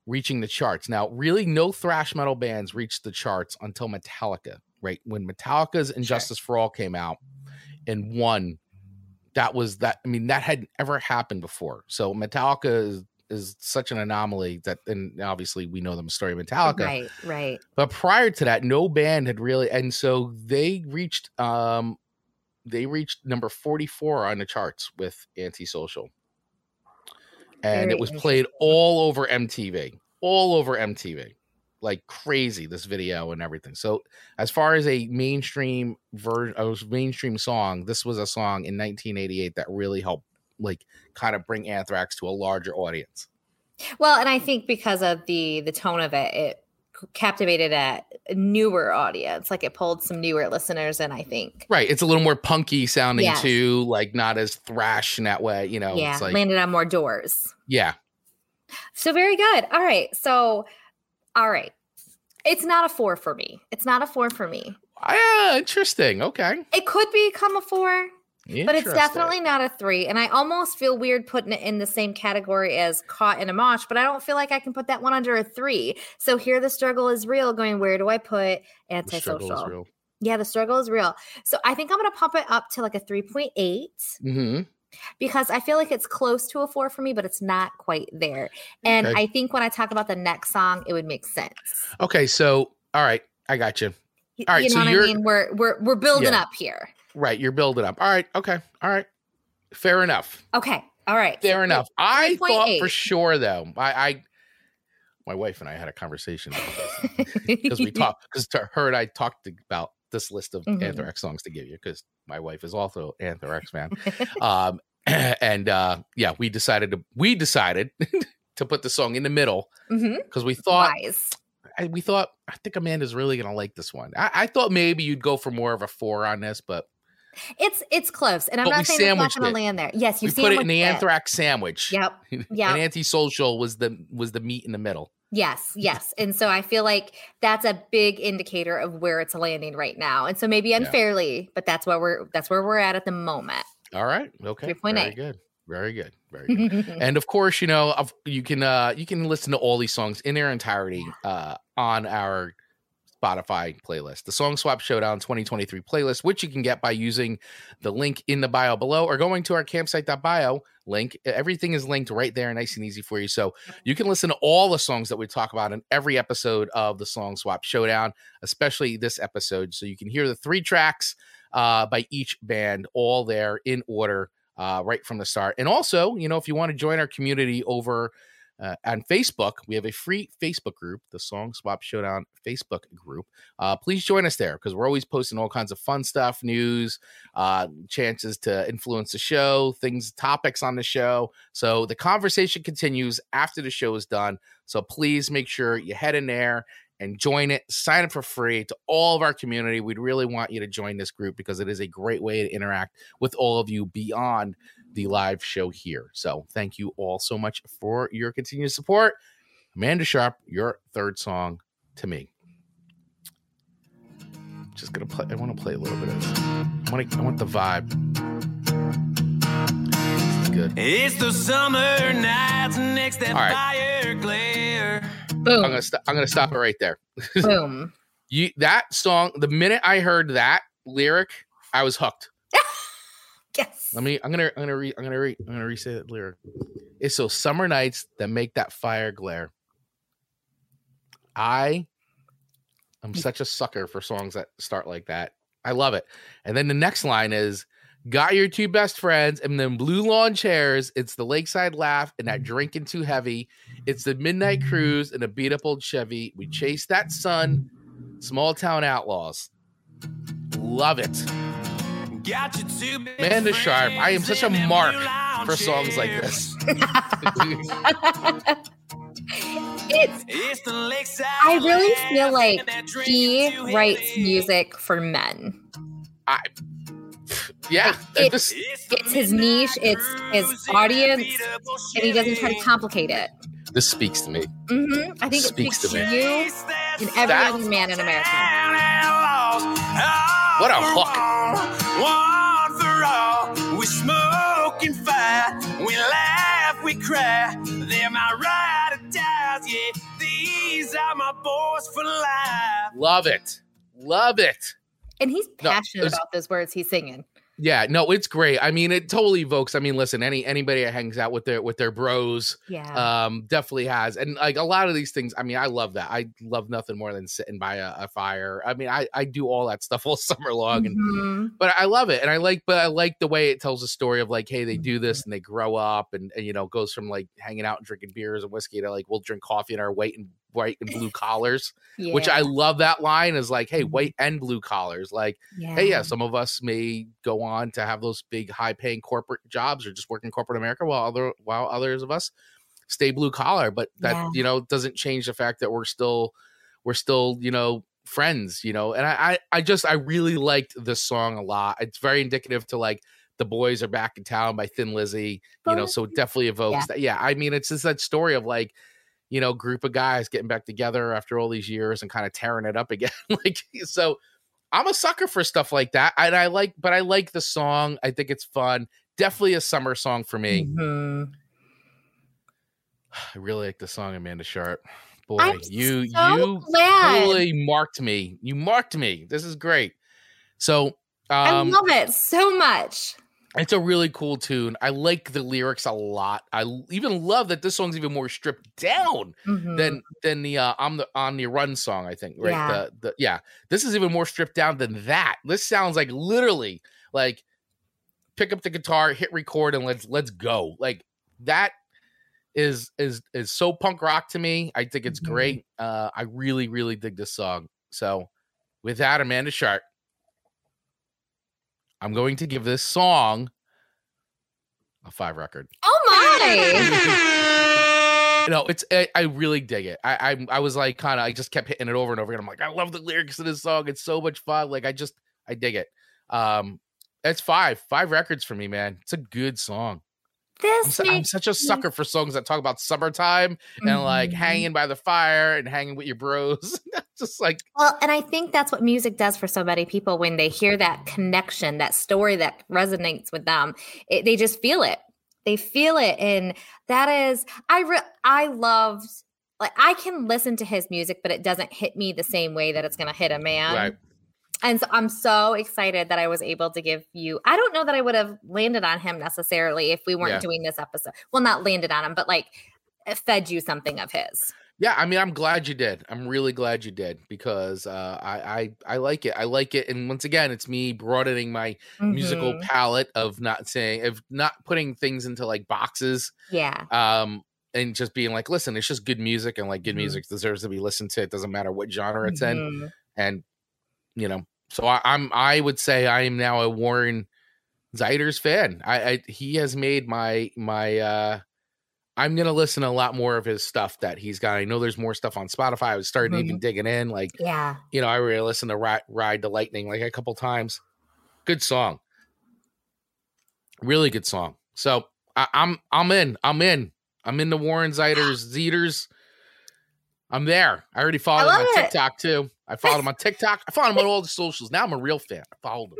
reaching the charts. Now, really, no thrash metal bands reached the charts until Metallica, right? When Metallica's And Justice for All came out and won, that was that. I mean, that hadn't ever happened before. So Metallica is, is such an anomaly that, and obviously we know the story of Metallica. right, right. But prior to that, no band had really, and so they reached, um, they reached number 44 on the charts with Antisocial. And Very it was played all over MTV, all over MTV, like crazy, this video and everything. So, as far as a mainstream version, a mainstream song, this was a song in 1988 that really helped, like, kind of bring Anthrax to a larger audience. Well, and I think because of the the tone of it, it captivated a newer audience. Like it pulled some newer listeners in. I think. Right. It's a little more punky sounding Yes. too, like not as thrash in that way. You know, yeah, it's like, landed on more doors. yeah. So very good. All right. So, all right. It's not a four for me. It's not a four for me. Ah, interesting. Okay. It could become a four, but it's definitely not a three. And I almost feel weird putting it in the same category as caught in a mosh, but I don't feel like I can put that one under a three. So here the struggle is real. Going, where do I put The struggle is antisocial? real. Yeah, the struggle is real. So I think I'm gonna pump it up to like a 3.8 Mhm. Because I feel like it's close to a four for me, but it's not quite there. And Okay. I think when I talk about the next song, it would make sense. Okay. So, all right. I got you. All right, you know so what I you're- mean? We're we're we're building Yeah. up here. Right. You're building up. All right. Okay. All right. Fair enough. Okay. All right. Fair So enough. I thought 3.8. for sure, though, I, I, my wife and I had a conversation because we talked, because to her and I talked about this list of Mhm. Anthrax songs to give you because my wife is also Anthrax fan. um, and uh, yeah, we decided to we decided to put the song in the middle because we thought. I, we thought I think Amanda's really gonna like this one. I, I thought maybe you'd go for more of a four on this, but It's it's close, and I'm not saying it's not to it. land there. Yes, you we put it in the Anthrax sandwich. Yep. Yeah. and antisocial was the was the meat in the middle. Yes, yes. And so I feel like that's a big indicator of where it's landing right now. And so maybe unfairly, but that's where we're that's where we're at at the moment. All right. Okay. 3.8. Very good. Very good. Very good. and of course, you know, you can uh you can listen to all these songs in their entirety uh on our Spotify playlist, the Song Swap Showdown 2023 playlist, which you can get by using the link in the bio below or going to our campsite.bio link. Everything is linked right there, nice and easy for you. So you can listen to all the songs that we talk about in every episode of the Song Swap Showdown, especially this episode. So you can hear the three tracks uh, by each band, all there in order uh, right from the start. And also, you know, if you want to join our community over uh, on Facebook, we have a free Facebook group, the Song Swap Showdown Facebook group. Uh, please join us there because we're always posting all kinds of fun stuff, news, uh, chances to influence the show, things, topics on the show. So the conversation continues after the show is done. So please make sure you head in there and join it. Sign up for free to all of our community. We'd really want you to join this group because it is a great way to interact with all of you beyond the live show here. So thank you all so much for your continued support. Amanda Sharp, your third song to me. Just gonna play. I want to play a little bit of this. I want. I want the vibe. Good. It's the summer nights next that All right. fire glare. I'm Boom. gonna. St- I'm gonna stop it right there. Boom. You that song. The minute I heard that lyric, I was hooked. Yes. Let me. I'm gonna. I'm gonna. Re, I'm gonna. Re, I'm gonna re-say that lyric. It's those summer nights that make that fire glare. I am such a sucker for songs that start like that. I love it. And then the next line is, "Got your two best friends and then blue lawn chairs. It's the lakeside laugh and that drinking too heavy. It's the midnight cruise and a beat up old Chevy. We chase that sun. Small town outlaws. Love it. Amanda Sharp, I am such a mark for songs like this. it's It's the lakeside I really feel like and that drink he writes music for men. I, yeah, It- this, the it's his niche, it's his audience, And he doesn't try to complicate it. this speaks to me. hmm I think Speaks it to speaks to me. you and every That- other man in America. What a hook. One for all. We smoke and fight. We laugh, we cry. They're my ride or dies. Yeah, these are my boys for life. Love it. Love it. And he's No, passionate it's- about those words he's singing. Yeah, no, it's great. I mean, it totally evokes. I mean, listen, any anybody that hangs out with their with their bros, Yeah. um, definitely has. And like a lot of these things, I mean, I love that. I love nothing more than sitting by a, a fire. I mean, I I do all that stuff all summer long, and Mhm. but I love it, and I like, but I like the way it tells a story of like, hey, they do this and they grow up, and, and you know, goes from like hanging out and drinking beers and whiskey to like we'll drink coffee in our white and white and blue collars, which I Mm-hmm. love. That line is like, hey, white and blue collars, like yeah. hey, yeah, some of us may go on to have those big, high-paying corporate jobs or just work in corporate America, while other while others of us stay blue collar. But that Yeah. you know doesn't change the fact that we're still we're still you know friends. You know, and I I, I just I really liked this song a lot. It's very indicative to like. The boys are back in town by Thin Lizzy, you know, so it definitely evokes Yeah. that. Yeah, I mean, it's just that story of like, you know, group of guys getting back together after all these years and kind of tearing it up again. like, so I'm a sucker for stuff like that. And I like, but I like the song. I think it's fun. Definitely a summer song for me. Mhm. I really like the song, Amanda Sharp. Boy, I'm you so you glad. totally marked me. You marked me. This is great. So I um love it so much. It's a really cool tune. I like the lyrics a lot. I even love that this song's even more stripped down Mhm. than than the uh on the on the run song i think right Yeah. the, the yeah this is even more stripped down than that this sounds like literally like pick up the guitar hit record and let's let's go like that is is is so punk rock to me i think it's Mhm. great uh i really really dig this song so with that amanda sharp i'm going to give this song a five record oh my. no, it's I, I really dig it. I I, I was like kind of I just kept hitting it over and over again. I'm like, I love the lyrics of this song. It's so much fun. Like I just I dig it. Um, that's five five records for me, man. It's a good song. I'm, This I'm such a sucker for songs that talk about summertime and like Mhm. hanging by the fire and hanging with your bros. just like Well, and I think that's what music does for so many people when they hear that connection, that story that resonates with them. It, they just feel it. They feel it, and that is I re- I loved like I can listen to his music, but it doesn't hit me the same way that it's going to hit a man. right. And so I'm so excited that I was able to give you. I don't know that I would have landed on him necessarily if we weren't Yeah. doing this episode. Well, not landed on him, but like fed you something of his. Yeah, I mean, I'm glad you did. I'm really glad you did because uh, I, I I like it. I like it, and once again, it's me broadening my musical Mhm. palette of not saying of not putting things into like boxes Yeah. um and just being like listen it's just good music and like good Mhm. music deserves to be listened to it doesn't matter what genre it's in Mhm. and you know so I, i'm i would say i am now a warren Zeiders fan. I, I he has made my my uh i'm gonna listen to a lot more of his stuff that he's got. I know there's more stuff on spotify. I was starting even digging in like Yeah. you know i really listened to ride, ride the lightning like a couple times. Good song. Really good song. So I, i'm i'm in i'm in. I'm in the warren Zeiders Zeiders. i'm there. I already followed him on it. tiktok too i followed him on tiktok i followed him on all the socials now i'm a real fan i followed him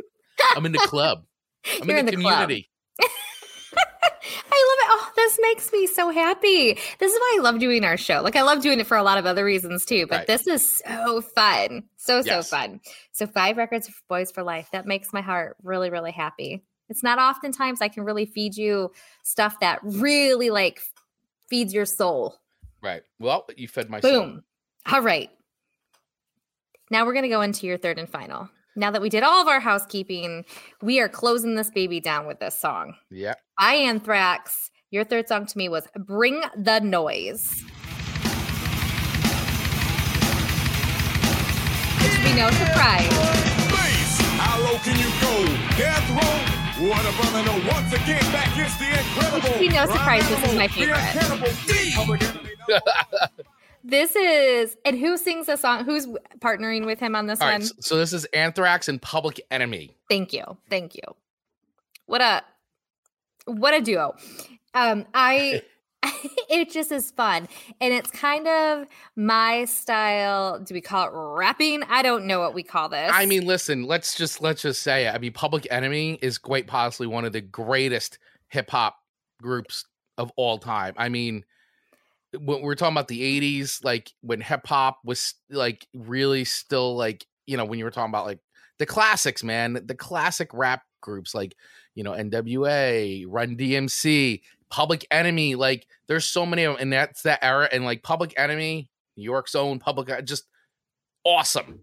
i'm in the club i'm You're in the, in the community I love it. Oh, this makes me so happy. This is why I love doing our show. Like I love doing it for a lot of other reasons too, but Right. this is so fun. So so Yes. fun. So five records for Boys for Life. That makes my heart really really happy. It's not oftentimes I can really feed you stuff that really like feeds your soul. right well you fed my soul. Boom. All right. Now we're going to go into your third and final. Now that we did all of our housekeeping, we are closing this baby down with this song. yeah by Anthrax. Your third song to me was Bring the Noise. It should be no surprise. Bass, how low can you go? Death What a brother, no, once again, back is the incredible. It should be no surprise this is my favorite. The incredible D. Public Enemy number This is and who sings the song? Who's partnering with him on this All one? right, so, so this is Anthrax and Public Enemy. Thank you. Thank you. What a what a duo. Um I it just is fun and it's kind of my style. Do we call it rapping? I don't know what we call this. I mean, listen, let's just let's just say it. I mean, Public Enemy is quite possibly one of the greatest hip hop groups of all time. I mean, when we're talking about the 80s, like when hip hop was like really still like, you know, when you were talking about like the classics, man, the classic rap groups like, you know, NWA, Run DMC, Public Enemy, like there's so many of them, and that's that era. And like Public Enemy, New York's own Public, uh, just awesome.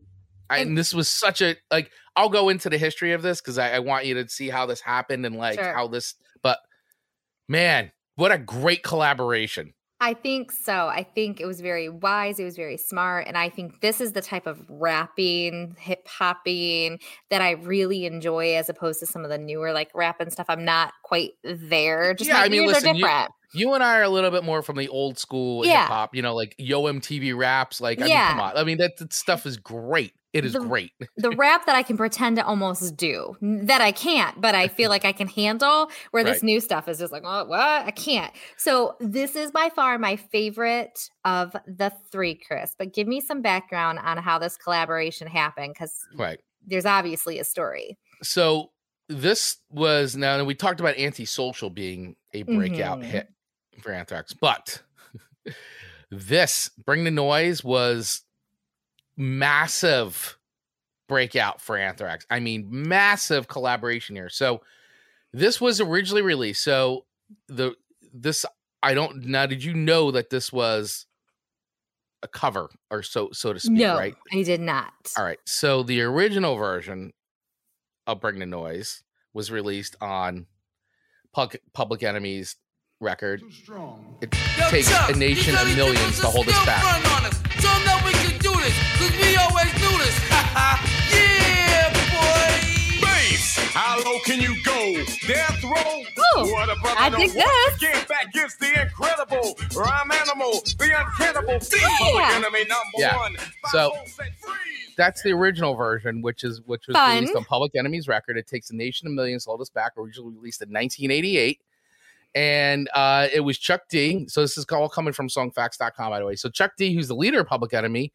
I, and this was such a like. I'll go into the history of this because I, I want you to see how this happened and like Sure. how this. But man, what a great collaboration! I think so. I think it was very wise. It was very smart. And I think this is the type of rapping, hip hopping that I really enjoy as opposed to some of the newer like rap and stuff. I'm not quite there. Just Yeah, I mean, listen, are you- different. You and I are a little bit more from the old school Yeah. hip hop, you know, like Yo MTV raps. Like, I mean, Yeah. come on. I mean, that, that stuff is great. It is The- great. the rap that I can pretend to almost do that I can't, but I feel like I can handle. Where this Right. new stuff is just like, oh, what? I can't. So this is by far my favorite of the three, Chris. But give me some background on how this collaboration happened, because Right. there's obviously a story. So this was now and we talked about antisocial being a breakout Mhm. hit for Anthrax, but this Bring the Noise was massive breakout for Anthrax. I mean, massive collaboration here. So this was originally released. So the this I don't now did you know that this was a cover or so so to speak, no, right? I did not. All right. So the original version of Bring the Noise was released on Public, Public Enemy's record. strong. It takes a nation of millions to hold us back. Show them that we can do this, cause we always do this. yeah, boy. Bass. How low can you go? Death row. Ooh, what a brother I no dig this. Again, back gives the incredible rhyme animal, the uncannibal, the Yeah. public enemy number Yeah. one. So, Five, four, set, freeze. That's the original version, which is which was Fun. released on Public Enemy's record. It takes a nation of millions to hold us back. Originally released in 1988. And uh, it was Chuck D. So this is all coming from songfacts.com, by the way. So Chuck D, who's the leader of Public Enemy,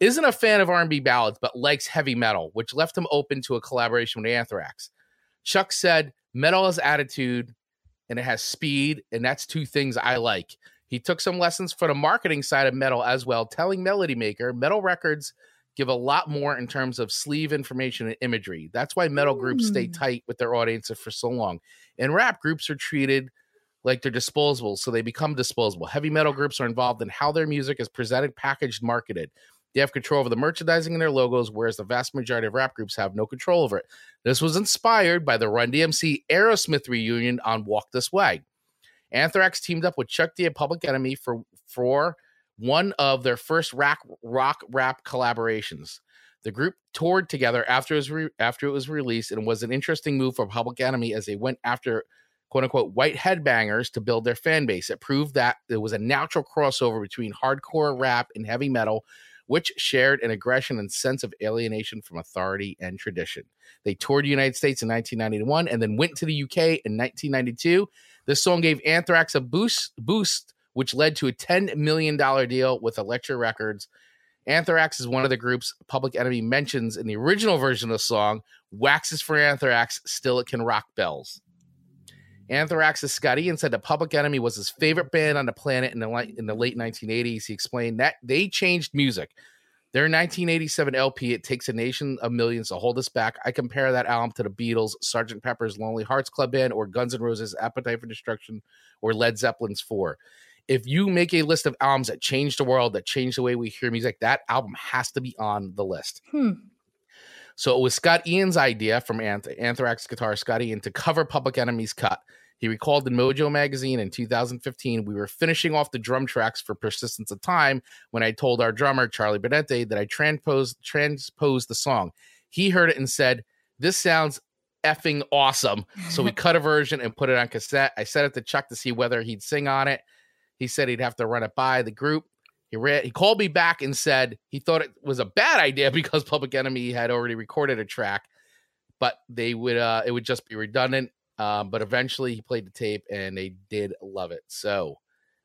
isn't a fan of R&B ballads, but likes heavy metal, which left him open to a collaboration with Anthrax. Chuck said, metal has attitude and it has speed, and that's two things I like. He took some lessons for the marketing side of metal as well, telling Melody Maker, metal records give a lot more in terms of sleeve information and imagery. That's why metal groups stay Mm. tight with their audiences for so long. And rap groups are treated like they're disposable, so they become disposable. Heavy metal groups are involved in how their music is presented, packaged, marketed. They have control over the merchandising and their logos, whereas the vast majority of rap groups have no control over it. This was inspired by the Run DMC Aerosmith reunion on Walk This Way. Anthrax teamed up with Chuck D and Public Enemy for for one of their first rock rock rap collaborations. The group toured together after it was re- after it was released, and was an interesting move for Public Enemy as they went after quote unquote white headbangers to build their fan base. It proved that there was a natural crossover between hardcore rap and heavy metal, which shared an aggression and sense of alienation from authority and tradition. They toured the United States in 1991 and then went to the UK in 1992. This song gave Anthrax a boost, boost, which led to a $10 million deal with Elektra Records. Anthrax is one of the groups Public Enemy mentions in the original version of the song, Waxes for Anthrax, Still It Can Rock Bells. Anthrax's Scott Ian said the Public Enemy was his favorite band on the planet in the, li- in the late 1980s. He explained that they changed music. Their 1987 LP, It Takes a Nation of Millions to Hold Us Back. I compare that album to the Beatles, Sgt. Pepper's Lonely Hearts Club Band, or Guns N' Roses' Appetite for Destruction, or Led Zeppelin's 4. If you make a list of albums that changed the world, that changed the way we hear music, that album has to be on the list. Hmm. So it was Scott Ian's idea from Anth- Anthrax guitarist Scott Ian to cover Public Enemy's cut. He recalled in Mojo magazine in 2015, we were finishing off the drum tracks for Persistence of Time when I told our drummer, Charlie Benante, that I transposed, transposed the song. He heard it and said, This sounds effing awesome. So we cut a version and put it on cassette. I sent it to Chuck to see whether he'd sing on it. He said he'd have to run it by the group. He read, he called me back and said he thought it was a bad idea because Public Enemy had already recorded a track, but they would uh it would just be redundant. Um, but eventually he played the tape and they did love it. So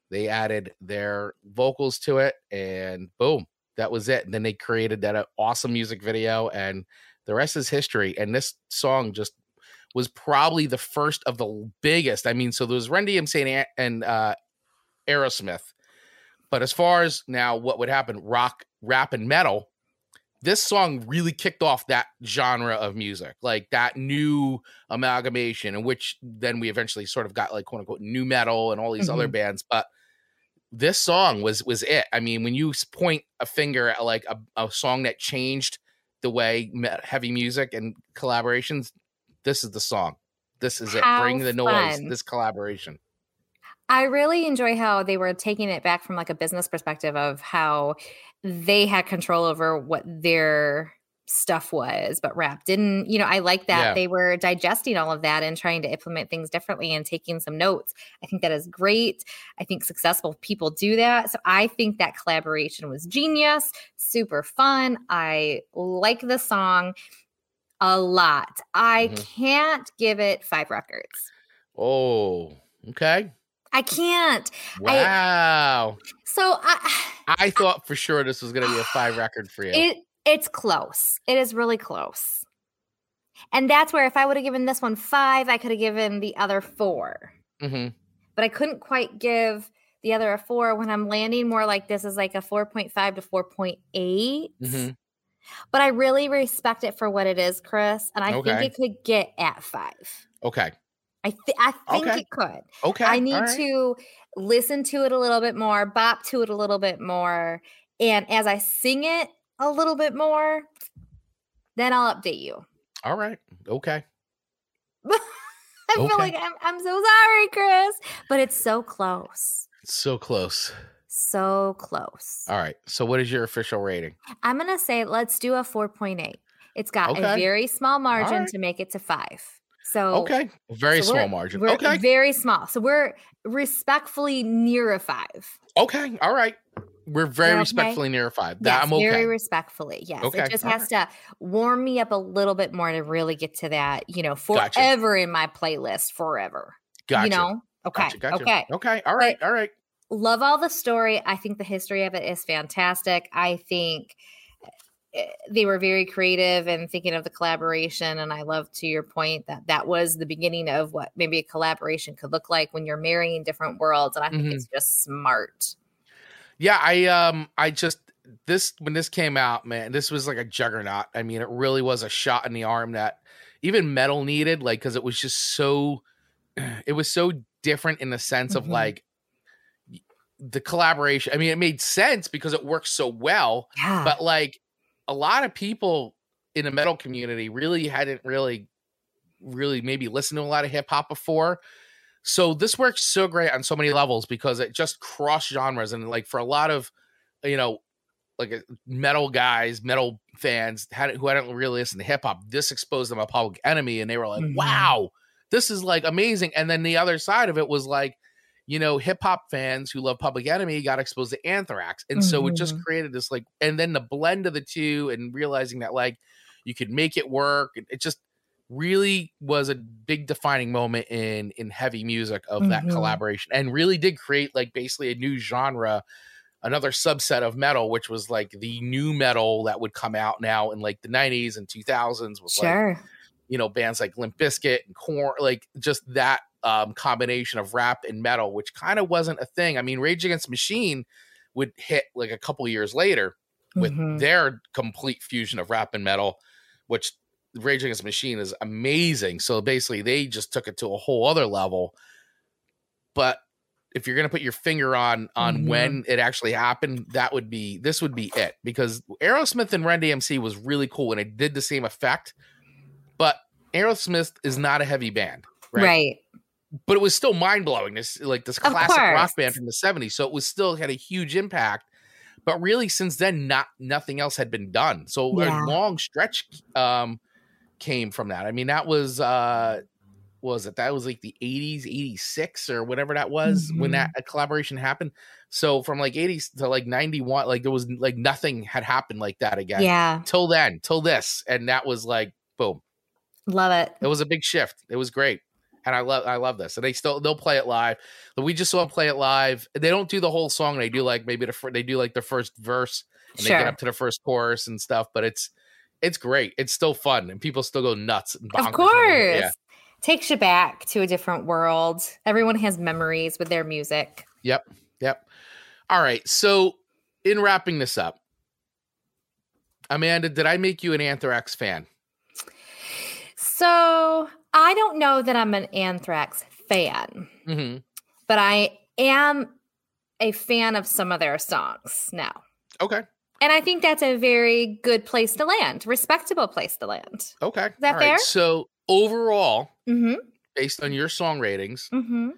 they added their vocals to it and boom, that was it. And then they created that uh, awesome music video and the rest is history. And this song just was probably the first of the biggest. I mean, so there was Run DMC and, and uh, Aerosmith. But as far as now what would happen, rock, rap, and metal, this song really kicked off that genre of music, like that new amalgamation, in which then we eventually sort of got like quote unquote nu metal and all these other mm-hmm. bands. But this song was was it. I mean, when you point a finger at like a, a song that changed the way heavy music and collaborations, this is the song. This is it. Bring the noise. fun. This collaboration. I really enjoy how they were taking it back from like a business perspective of how they had control over what their stuff was, but rap didn't. You know, I like that Yeah. they were digesting all of that and trying to implement things differently and taking some notes. I think that is great. I think successful people do that. So I think that collaboration was genius, super fun. I like the song a lot. I Mhm. can't give it five records. Oh, okay. I can't. I- Wow. So I I thought for sure this was going to be a five record for you. it it's close. It is really close. And that's where if I would have given this one 5, I could have given the other 4. hmm But I couldn't quite give the other a 4 when I'm landing more like this is like a 4.5 to 4.8. hmm But I really respect it for what it is, Chris, and I Okay. think it could get at 5. Okay. I, th- I think Okay. it could. Okay. I need right. to listen to it a little bit more, bop to it a little bit more. And as I sing it a little bit more, then I'll update you. All right. Okay. I feel like I'm, I'm so sorry, Chris, but it's so close. It's so close. So close. All right. So, what is your official rating? I'm going to say let's do a 4.8. It's got a very small margin right. to make it to five. So, Okay. Very so small margin. we're Okay. Very small. So we're respectfully near a five. Okay. All right. We're very okay? respectfully near a five. That Yes, I'm okay. very respectfully. Yes, Okay, it just all has to warm me up a little bit more to really get to that. You know, Gotcha. forever in my playlist, forever. gotcha. You know, okay, Gotcha, gotcha. okay. Okay. All right. all right. Love all the story. I think the history of it is fantastic. I think they were very creative and thinking of the collaboration. And I love to your point that that was the beginning of what maybe a collaboration could look like when you're marrying different worlds. And I think Mhm. it's just smart. Yeah, I um I just this when this came out, man, this was like a juggernaut. I mean, it really was a shot in the arm that even metal needed, like because it was just so it was so different in the sense of Mhm. like the collaboration. I mean, it made sense because it works so well, Yeah. but like a lot of people in the metal community really hadn't really really maybe listened to a lot of hip hop before. So this works so great on so many levels because it just cross genres and like for a lot of you know like uh, metal guys, metal fans had who hadn't really listened to hip hop, this exposed them a Public Enemy and they were like, Mhm. "Wow, this is like amazing." And then the other side of it was like you know, hip hop fans who love Public Enemy got exposed to Anthrax. And so it just Mhm. created this like and then the blend of the two and realizing that like you could make it work. It, just really was a big defining moment in in heavy music of that Mhm. collaboration and really did create like basically a new genre another subset of metal which was like the nu metal that would come out now in like the 90s and 2000s with like sure. You know bands like Limp Bizkit and Korn, like just that um, combination of rap and metal, which kind of wasn't a thing. I mean, Rage Against Machine would hit like a couple years later with Mhm. their complete fusion of rap and metal, which Rage Against Machine is amazing. So basically, they just took it to a whole other level. But if you're gonna put your finger on on Mhm. when it actually happened, that would be this would be it because Aerosmith and Run-DMC was really cool and it did the same effect. Aerosmith is not a heavy band, right? right. But it was still mind blowing. This like this classic rock band from the '70s, so it was still had a huge impact. But really, since then, not nothing else had been done. So Yeah. a long stretch um, came from that. I mean, that was uh what was it that was like the 80s 86 or whatever that was when Mhm. that uh, collaboration happened so from like 80s to like 91 like there was like nothing had happened like that again Yeah, till then till this and that was like boom love it. it was a big shift it was great and i love i love this and they still they'll play it live but we just saw them play it live they don't do the whole song they do like maybe the fir- they do like the first verse and they get up to the first chorus and stuff but it's it's great it's still fun and people still go nuts and Of course. yeah Takes you back to a different world. Everyone has memories with their music. Yep. Yep. All right. So, in wrapping this up, Amanda, did I make you an Anthrax fan? So I don't know that I'm an Anthrax fan, hmm but I am a fan of some of their songs now. Okay. And I think that's a very good place to land, respectable place to land. Okay. Is that fair? So, overall, Mm-hmm. based on your song ratings, Mm-hmm.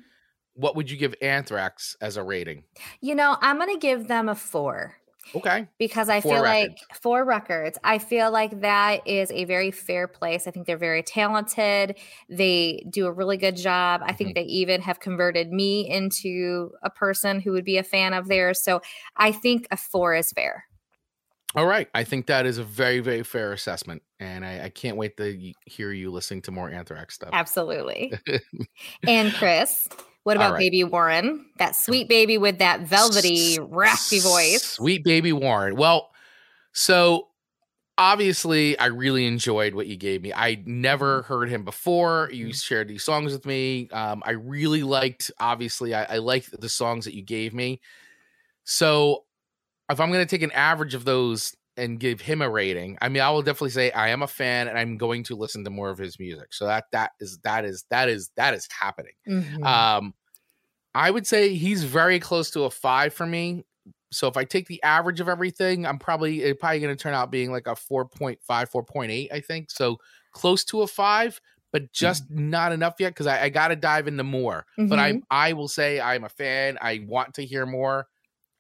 what would you give Anthrax as a rating? You know, I'm gonna give them a four. Okay. because I Four feel records. like four records. I feel like that is a very fair place. I think they're very talented. They do a really good job. I Mm-hmm. think they even have converted me into a person who would be a fan of theirs. So I think a four is fair. All right. I think that is a very, very fair assessment. And I, I can't wait to hear you listening to more Anthrax stuff. Absolutely. and Chris, what about right. Baby Warren? That sweet baby with that velvety, raspy voice. Sweet baby Warren. Well, so obviously I really enjoyed what you gave me. I never Mm-hmm. heard him before. You shared these songs with me. Um, I really liked, obviously, I, I liked the songs that you gave me. So if I'm gonna take an average of those and give him a rating, I mean, I will definitely say I am a fan and I'm going to listen to more of his music. So that that is that is that is that is happening. Mhm. Um, I would say he's very close to a five for me. So if I take the average of everything, I'm probably probably going to turn out being like a 4.5, 4.8, I think. So close to a five, but just not enough yet because I, I got to dive into more. But I I will say I'm a fan. I want to hear more.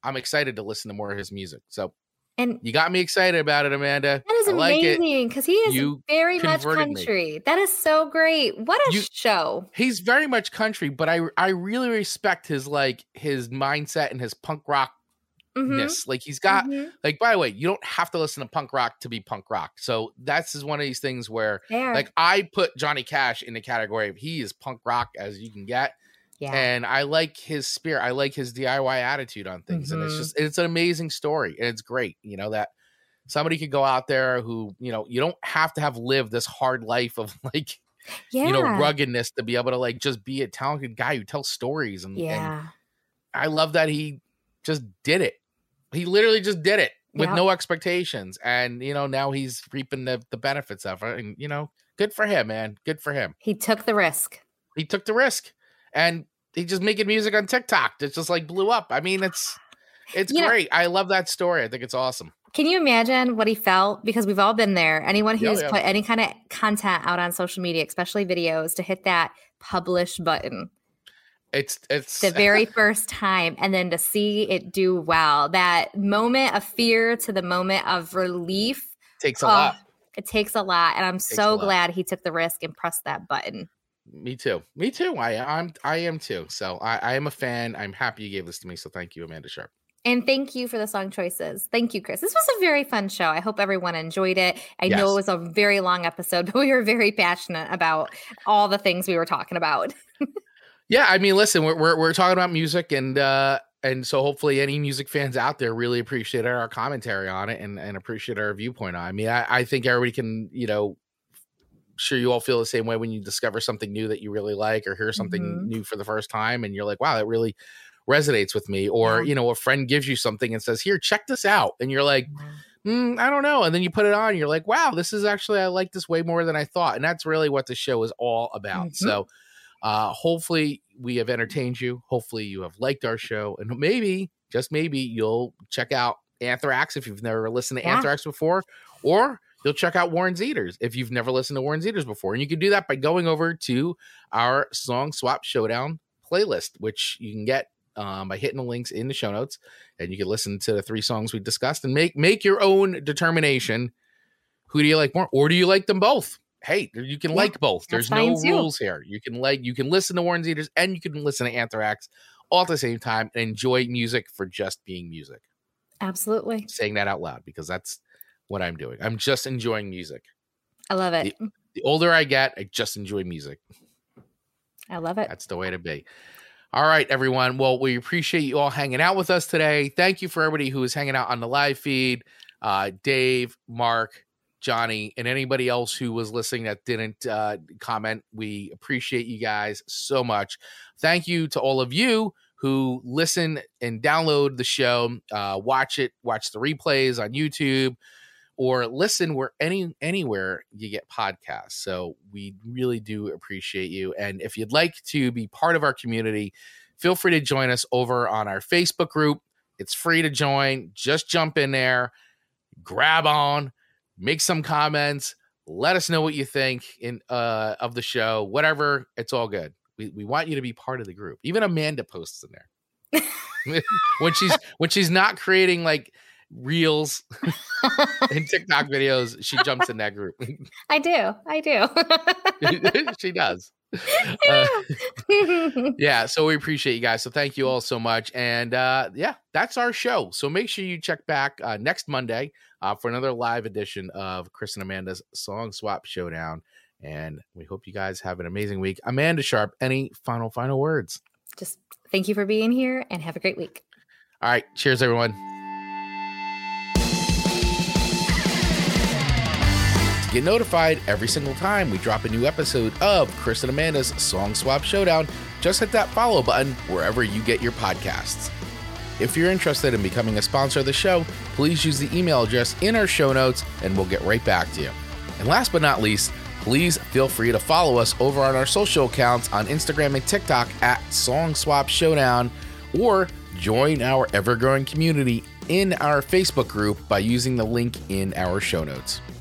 I'm excited to listen to more of his music. So and you got me excited about it, Amanda. That is like amazing because he is You very much converted me. country. That is so great. What a You- show. He's very much country, but I I really respect his like his mindset and his punk rock Mhm. Like he's got mhm. like by the way, you don't have to listen to punk rock to be punk rock. So that's is one of these things where There. like I put Johnny Cash in the category of he is punk rock as you can get. Yeah. And I like his spirit. I like his DIY attitude on things. And it's Mhm. just it's an amazing story. And it's great, you know, that somebody could go out there who, you know, you don't have to have lived this hard life of like, yeah. you know, ruggedness to be able to like just be a talented guy who tells stories and, and yeah. I love that he just did it. He literally just did it with Yep. no expectations. And, you know, now he's reaping the, the benefits of it. And, you know, good for him, man. Good for him. He took the risk. He took the risk and he just making music on TikTok. It just like blew up. I mean, it's it's You know- great. I love that story. I think it's awesome. Can you imagine what he felt? Because we've all been there. Anyone who's oh, yeah. put any kind of content out on social media, especially videos, to hit that publish button It's it's the very first time and then to see it do well. That moment of fear to the moment of relief. takes a oh, lot. It takes a lot. And I'm so glad he took the risk and pressed that button. Me too. Me too. I I'm I am too. So I, I am a fan. I'm happy you gave this to me. So thank you, Amanda Sharp. And thank you for the song choices. Thank you, Chris. This was a very fun show. I hope everyone enjoyed it. I know it was a very long episode, but we were very passionate about all the things we were talking about. Yeah, I mean, listen, we're we're, we're talking about music, and uh, and so hopefully any music fans out there really appreciate our commentary on it and and appreciate our viewpoint on. it. I mean, I, I think everybody can, you know, sure you all feel the same way when you discover something new that you really like or hear something Mhm. new for the first time, and you're like, wow, that really resonates with me. Or Yeah. you know, a friend gives you something and says, here, check this out, and you're like. Mm, I don't know. And then you put it on, you're like, wow, this is actually, I like this way more than I thought. And that's really what the show is all about. Mhm. So, uh, hopefully, we have entertained you. Hopefully, you have liked our show. And maybe, just maybe, you'll check out Anthrax if you've never listened to Yeah. Anthrax before, or you'll check out Warren Zeiders if you've never listened to Warren Zeiders before. And you can do that by going over to our Song Swap Showdown playlist, which you can get um, by hitting the links in the show notes, and you can listen to the three songs we discussed and make make your own determination. Who do you like more, or do you like them both? hey, you can Yeah, like both. There's no rules here. You can like you can listen to Warren Zeiders and you can listen to Anthrax all at the same time and enjoy music for just being music. Absolutely. Saying that out loud because that's what I'm doing. I'm just enjoying music. I love it. The older I get, I just enjoy music. I love it. That's the way to be. All right, everyone. Well, we appreciate you all hanging out with us today. Thank you for everybody who is hanging out on the live feed. Uh, Dave, Mark, Johnny, and anybody else who was listening that didn't uh, comment. We appreciate you guys so much. Thank you to all of you who listen and download the show, uh, watch it, watch the replays on YouTube, or listen where any anywhere you get podcasts. So we really do appreciate you. And if you'd like to be part of our community, feel free to join us over on our Facebook group. It's free to join. Just jump in there, grab on, make some comments, let us know what you think in uh of the show, whatever. It's all good. We we want you to be part of the group. Even Amanda posts in there. when she's when she's not creating like reels and TikTok videos, she jumps in that group. I do. I do. she does. Uh, yeah, so we appreciate you guys. So thank you all so much. And uh yeah, that's our show. So make sure you check back uh next Monday uh for another live edition of Chris and Amanda's Song Swap Showdown. And we hope you guys have an amazing week. Amanda Sharp, any final final words? Just thank you for being here and have a great week. All right, cheers everyone. Get notified every single time we drop a new episode of Chris and Amanda's Song Swap Showdown, just hit that follow button wherever you get your podcasts. If you're interested in becoming a sponsor of the show, please use the email address in our show notes and we'll get right back to you. And last but not least, please feel free to follow us over on our social accounts on Instagram and TikTok at Song Swap Showdown or join our ever growing community in our Facebook group by using the link in our show notes.